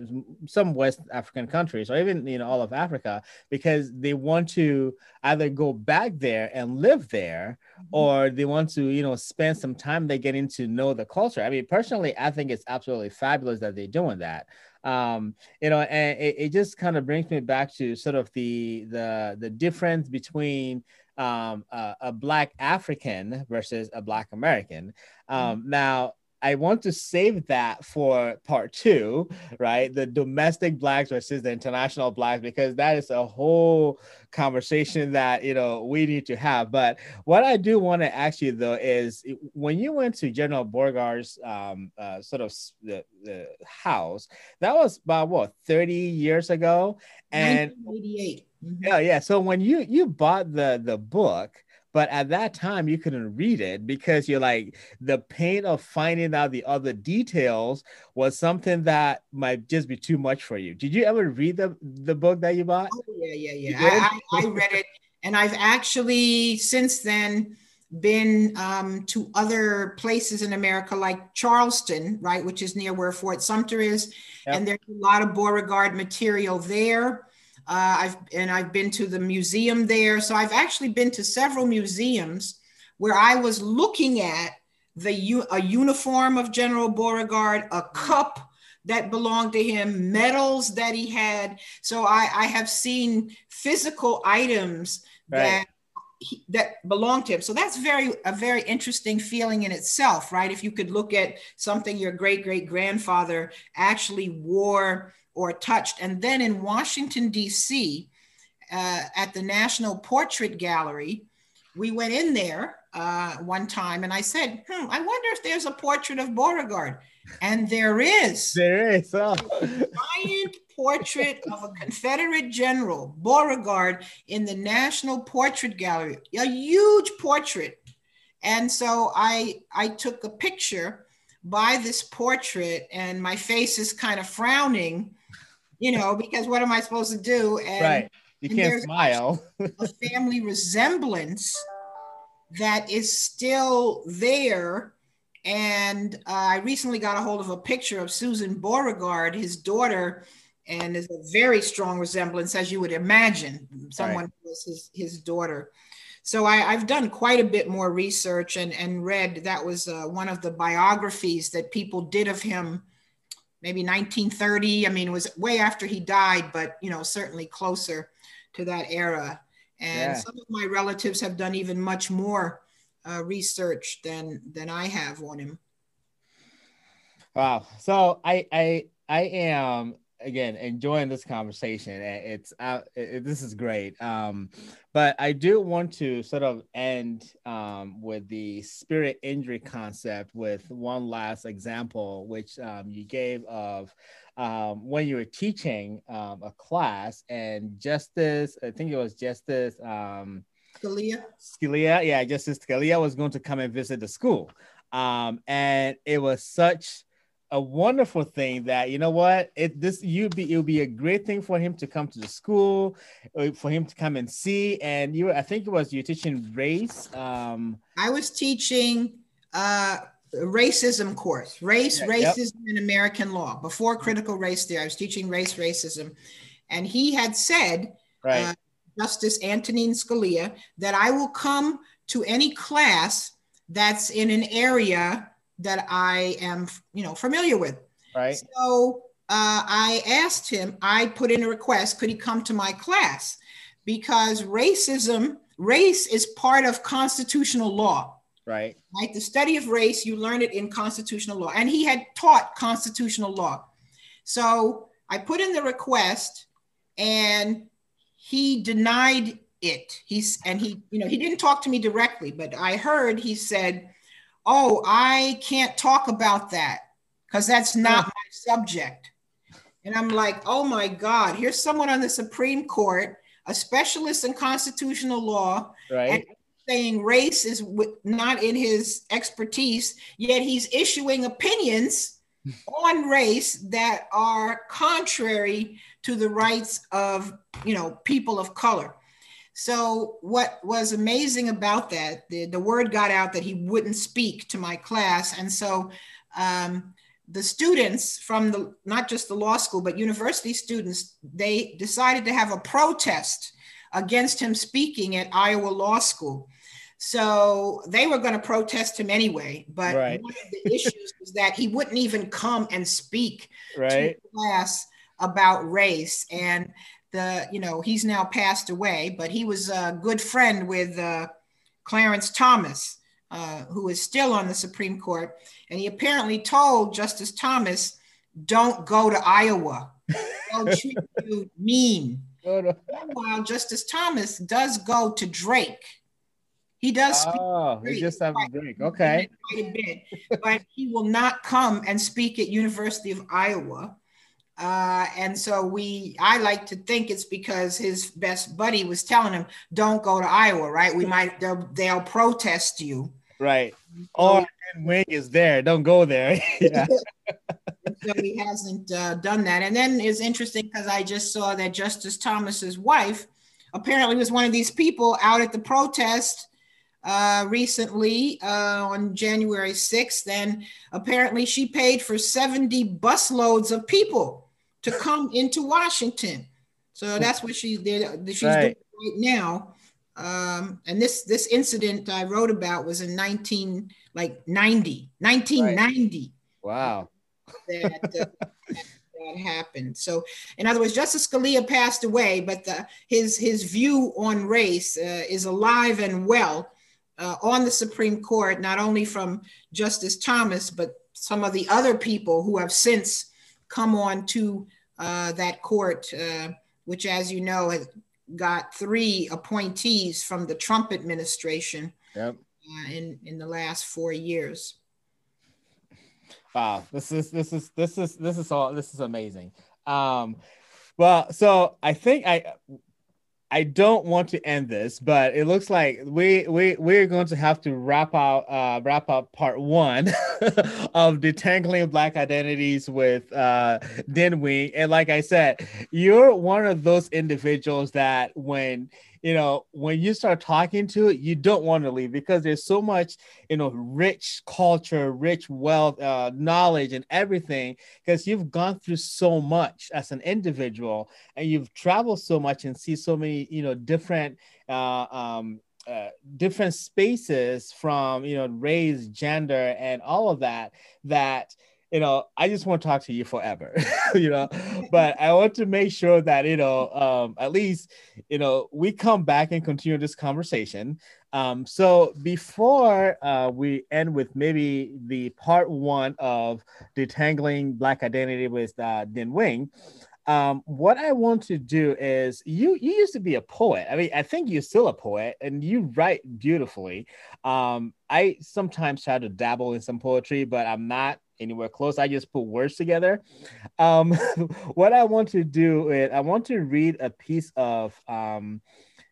some West African countries or even you know all of Africa because they want to either go back there and live there mm-hmm. or they want to you know spend some time there getting to know the culture. I mean personally I think it's absolutely fabulous that they're doing that. Um, you know, and it, it just kind of brings me back to sort of the the the difference between um, uh, a black African versus a black American. Um, mm-hmm. Now, I want to save that for part two, right? The domestic blacks versus the international blacks, because that is a whole conversation that you know we need to have. But what I do want to ask you though is when you went to General Beauregard's um, uh, sort of the, the house, that was about what 30 years ago, and 1988. Mm-hmm. Yeah, yeah. So when you you bought the the book, but at that time you couldn't read it because you're like the pain of finding out the other details was something that might just be too much for you. Did you ever read the the book that you bought? Oh, yeah yeah yeah. I, I, read it. And i've actually since then been um, to other places in America, like Charleston, right, which is near where Fort Sumter is, yep. and there's a lot of Beauregard material there. Uh, I've and I've been to the museum there. So I've actually been to several museums where I was looking at the a uniform of General Beauregard, a cup that belonged to him, medals that he had. So I, I have seen physical items right. that he, that belong to him. So that's very a very interesting feeling in itself, right? If you could look at something your great great grandfather actually wore or touched. And then in Washington, D.C., uh, at the National Portrait Gallery, we went in there uh, one time and I said, hmm, I wonder if there's a portrait of Beauregard. And there is. There is. Oh. giant portrait of a Confederate general, Beauregard, in the National Portrait Gallery, a huge portrait. And so I, I took a picture by this portrait, and my face is kind of frowning you know, because what am I supposed to do? And, right. You can't smile. a family resemblance that is still there. And uh, I recently got a hold of a picture of Susan Beauregard, his daughter, and there's a very strong resemblance, as you would imagine. Someone right. was his, his daughter. So I, have done quite a bit more research and, and read that was uh, one of the biographies that people did of him maybe 1930. I mean, it was way after he died, but you know, certainly closer to that era. And yeah. some of my relatives have done even much more uh, research than than I have on him. Wow. So I I I am again enjoying this conversation. It's uh, it, this is great. Um, but I do want to sort of end um, with the spirit injury concept with one last example, which um, you gave of um, when you were teaching um, a class and Justice, I think it was Justice. Um, Scalia. Scalia, yeah, Justice Scalia was going to come and visit the school. Um, and it was such a wonderful thing that you know what it this you'd be it would be a great thing for him to come to the school uh, for him to come and see and you i think it was you teaching race um i was teaching uh racism course race yeah, racism yep. in american law before critical race theory i was teaching race racism and he had said right. uh, Justice Antonin Scalia, that I will come to any class that's in an area that I am, you know, familiar with. Right. So uh, I asked him, I put in a request, could he come to my class? Because racism, race is part of constitutional law. Right. Right. The study of race, you learn it in constitutional law. And he had taught constitutional law. So I put in the request and he denied it. He's and he, you know, he didn't talk to me directly, but I heard he said, Oh, I can't talk about that because that's not my subject. And I'm like, oh my God, here's someone on the Supreme Court, a specialist in constitutional law, right. saying race is not in his expertise, yet he's issuing opinions on race that are contrary to the rights of you know people of color. So what was amazing about that, the, the word got out that he wouldn't speak to my class. And so um, the students from the not just the law school but university students they decided to have a protest against him speaking at iowa law school so they were going to protest him anyway but right. one of the issues was that he wouldn't even come and speak right. to class about race and the you know he's now passed away but he was a good friend with uh, clarence thomas uh, who is still on the Supreme Court, and he apparently told Justice Thomas, "Don't go to Iowa. They'll treat you mean." Meanwhile, Justice Thomas does go to Drake. He does speak. Oh, he just have Drake. Okay. Quite a bit, but he will not come and speak at University of Iowa. Uh, and so we, I like to think it's because his best buddy was telling him, "Don't go to Iowa." Right? We might they'll, they'll protest you. Right. Or wing is there. Don't go there. yeah. so he hasn't uh, done that. And then it's interesting because I just saw that Justice Thomas's wife apparently was one of these people out at the protest uh, recently uh, on January 6th. And apparently she paid for 70 busloads of people to come into Washington. So that's what she did. She's right. doing right now um, and this this incident I wrote about was in 19 like 90 1990 right. wow that, uh, that, happened so in other words Justice Scalia passed away but the, his his view on race uh, is alive and well uh, on the Supreme Court not only from Justice Thomas but some of the other people who have since come on to uh, that court uh, which as you know has got three appointees from the Trump administration yep. uh, in in the last four years. Wow, this is this is this is this is all this is amazing. Um, well, so I think I I don't want to end this, but it looks like we we we're going to have to wrap out uh, wrap up part one of detangling black identities with uh, Wing. And like I said, you're one of those individuals that when you know, when you start talking to it, you don't want to leave because there's so much, you know, rich culture, rich wealth, uh, knowledge, and everything. Because you've gone through so much as an individual, and you've traveled so much and see so many, you know, different. Uh, um, uh, different spaces from you know race gender and all of that that you know, I just want to talk to you forever, you know, but I want to make sure that, you know, um, at least, you know, we come back and continue this conversation. Um, so before uh, we end with maybe the part one of detangling Black identity with uh, Den Wing, um, what I want to do is you you used to be a poet. I mean, I think you're still a poet and you write beautifully. Um, I sometimes try to dabble in some poetry, but I'm not anywhere close. I just put words together. Um, what I want to do is I want to read a piece of um,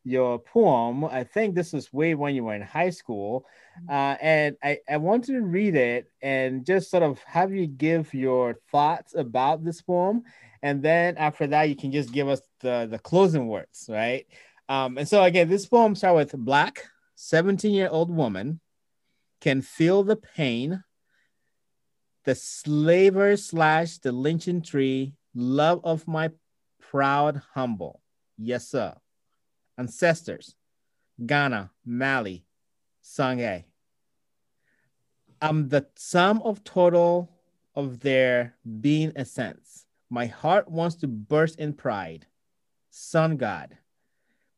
your poem. I think this was way when you were in high school. Mm-hmm. Uh, and I, I want to read it and just sort of have you give your thoughts about this poem. And then after that, you can just give us the, the closing words, right? Um, and so again, this poem starts with Black, 17 year old woman can feel the pain the slaver slash the lynching tree, love of my proud humble, Yes, sir. Ancestors, Ghana, Mali, Songhai. I'm the sum of total of their being essence. My heart wants to burst in pride. Sun God,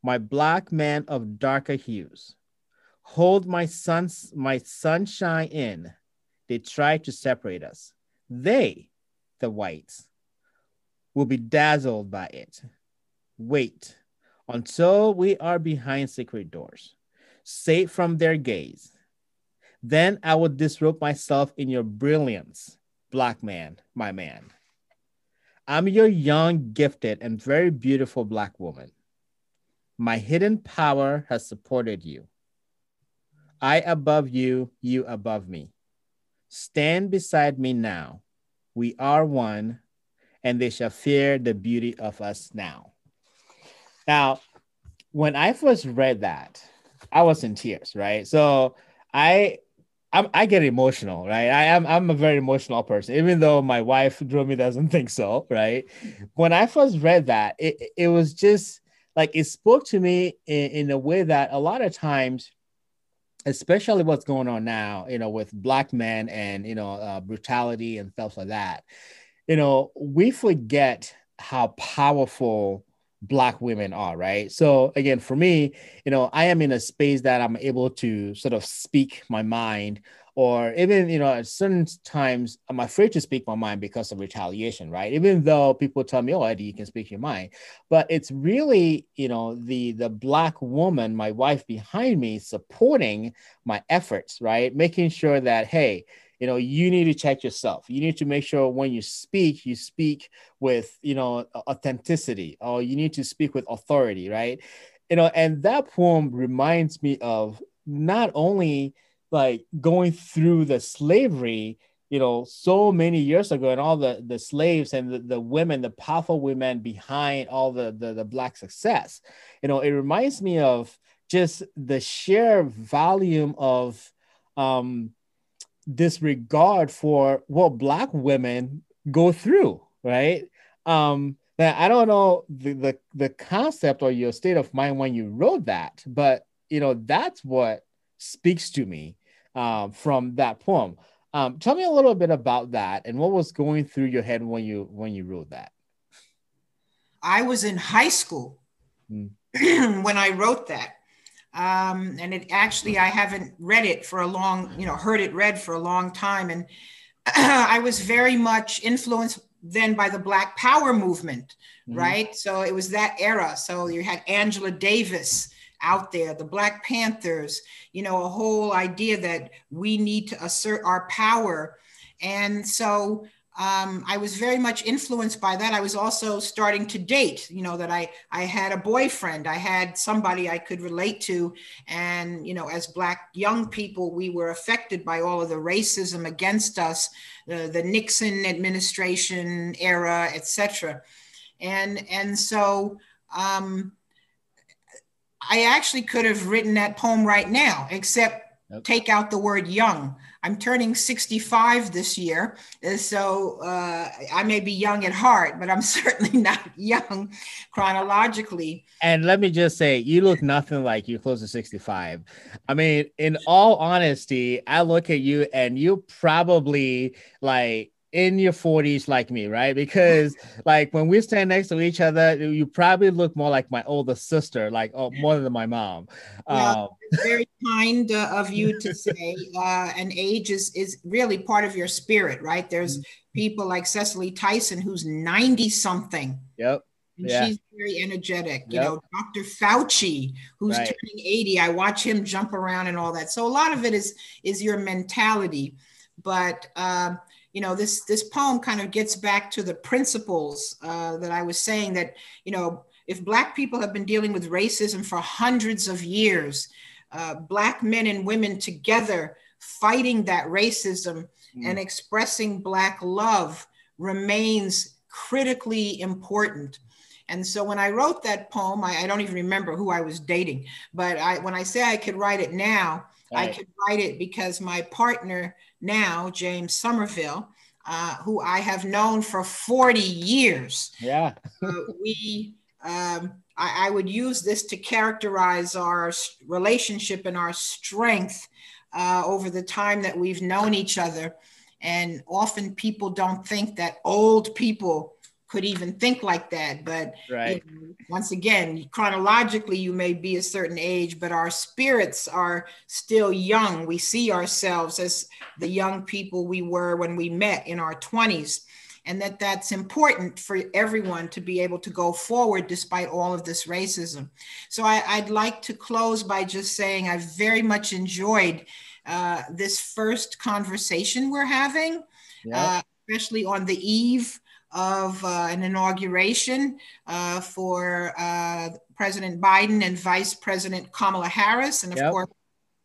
my black man of darker hues. Hold my sun's my sunshine in. They try to separate us. They, the whites, will be dazzled by it. Wait until we are behind secret doors, safe from their gaze. Then I will disrobe myself in your brilliance, black man, my man. I'm your young, gifted, and very beautiful black woman. My hidden power has supported you. I above you, you above me. Stand beside me now. We are one, and they shall fear the beauty of us now. Now, when I first read that, I was in tears, right? So I I'm, i get emotional, right? I am I'm a very emotional person, even though my wife Dromi doesn't think so, right? When I first read that, it, it was just like it spoke to me in, in a way that a lot of times especially what's going on now, you know, with black men and you know uh, brutality and stuff like that. You know, we forget how powerful black women are right so again for me you know i am in a space that i'm able to sort of speak my mind or even you know at certain times i'm afraid to speak my mind because of retaliation right? Even though people tell me oh eddie you can speak your mind. But it's really you know the the black woman my wife behind me supporting my efforts right? Making sure that hey you know you need to check yourself. You need to make sure when you speak you speak with you know authenticity or you need to speak with authority right? You know and that poem reminds me of not only like going through the slavery you know so many years ago and all the the slaves and the, the women the powerful women behind all the, the the black success. You know it reminds me of just the sheer volume of um disregard for what black women go through right? Um now i don't know the, the the concept or your state of mind when you wrote that but you know that's what speaks to me um, from that poem. Um, tell me a little bit about that and what was going through your head when you when you wrote that. I was in high school mm. when I wrote that. Um, and it actually I haven't read it for a long, you know, heard it read for a long time. And I was very much influenced then by the Black Power movement, mm right? So it was that era. So you had Angela Davis out there, the Black Panthers, you know, a whole idea that we need to assert our power. And so um, I was very much influenced by that. I was also starting to date, you know, that I, I had a boyfriend, I had somebody I could relate to. And, you know, as Black young people, we were affected by all of the racism against us, the, Nixon administration era, etc. And, and so, um, I actually could have written that poem right now, except take out the word young. I'm turning 65 this year, so uh, I may be young at heart, but I'm certainly not young chronologically. And let me just say, you look nothing like you're close to 65. I mean, in all honesty, I look at you and you probably like in your 40s like me, right? Because like when we stand next to each other, you probably look more like my older sister, like oh, more than my mom. Well, um, very kind uh, of you to say. Uh, and age is is really part of your spirit, right? There's mm-hmm. people like Cicely Tyson who's 90 something. Yep. And yeah. she's very energetic. You know, Dr. Fauci, who's right. turning 80, I watch him jump around and all that. So a lot of it is is your mentality. But um, you know this this poem kind of gets back to the principles uh, that I was saying that you know if black people have been dealing with racism for hundreds of years, uh, black men and women together fighting that racism mm. and expressing black love remains critically important. And so when I wrote that poem, I, I, don't even remember who I was dating, but I, when I say I could write it now, right. I could write it because my partner now, James Somerville, uh, who I have known for 40 years. Yeah. uh, we um, I, I would use this to characterize our relationship and our strength uh, over the time that we've known each other. And often people don't think that old people could even think like that. But right. you know, once again, chronologically, you may be a certain age, but our spirits are still young. We see ourselves as the young people we were when we met in our 20s and that that's important for everyone to be able to go forward despite all of this racism. So I, would like to close by just saying I very much enjoyed uh, this first conversation we're having, uh, especially on the eve of uh, an inauguration uh, for uh, President Biden and Vice President Kamala Harris, and of yep. course,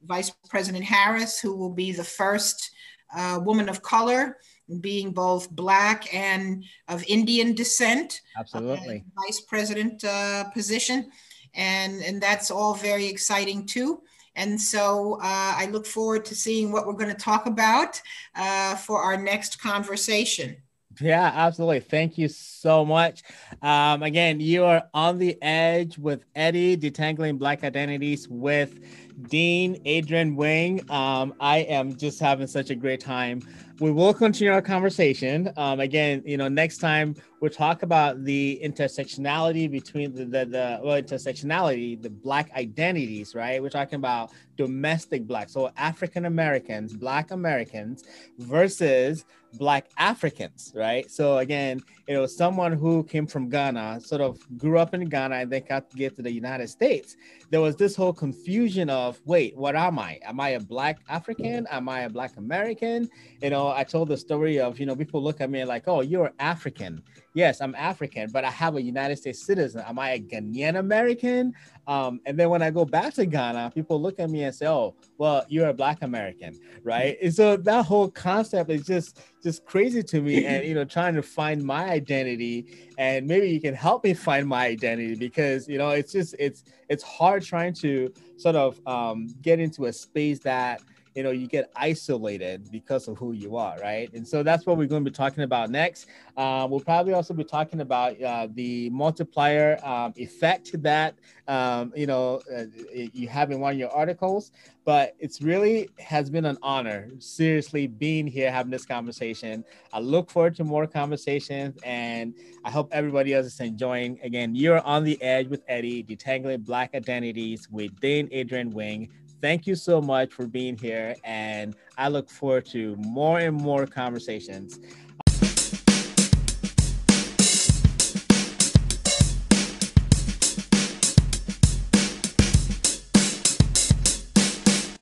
Vice President Harris, who will be the first uh, woman of color being both black and of Indian descent. Absolutely. Uh, vice president uh, position. And, and that's all very exciting too. And so uh, I look forward to seeing what we're going to talk about uh, for our next conversation. Yeah, absolutely. Thank you so much. Um, again, you are on the edge with Eddie, detangling Black identities with Dean Adrien Wing. Um, I am just having such a great time. We will continue our conversation. Um, again, you know, next time we'll talk about the intersectionality between the, the, the well, intersectionality, the Black identities, right? We're talking about domestic Black, so African Americans, Black Americans versus Black Africans, right? So again, you know, someone who came from Ghana, sort of grew up in Ghana, and then got to get to the United States. There was this whole confusion of, wait, what am I? Am I a Black African? Am I a Black American? You know, I told the story of, you know, people look at me like, oh, you're African. Yes, I'm African, but I have a United States citizen. Am I a Ghanaian American? Um, and then when I go back to Ghana, people look at me and say, "Oh, well, you're a Black American, right?" And so that whole concept is just just crazy to me, and you know, trying to find my identity, and maybe you can help me find my identity because you know, it's just it's it's hard trying to sort of um, get into a space that you know you get isolated because of who you are right? And so that's what we're going to be talking about next. Uh, we'll probably also be talking about uh, the multiplier um, effect that um, you know uh, you have in one of your articles. But it's really has been an honor seriously being here having this conversation. I look forward to more conversations and i hope everybody else is enjoying. Again you're on the edge with eddie detangling black identities with dane Adrien Wing thank you so much for being here. And I look forward to more and more conversations.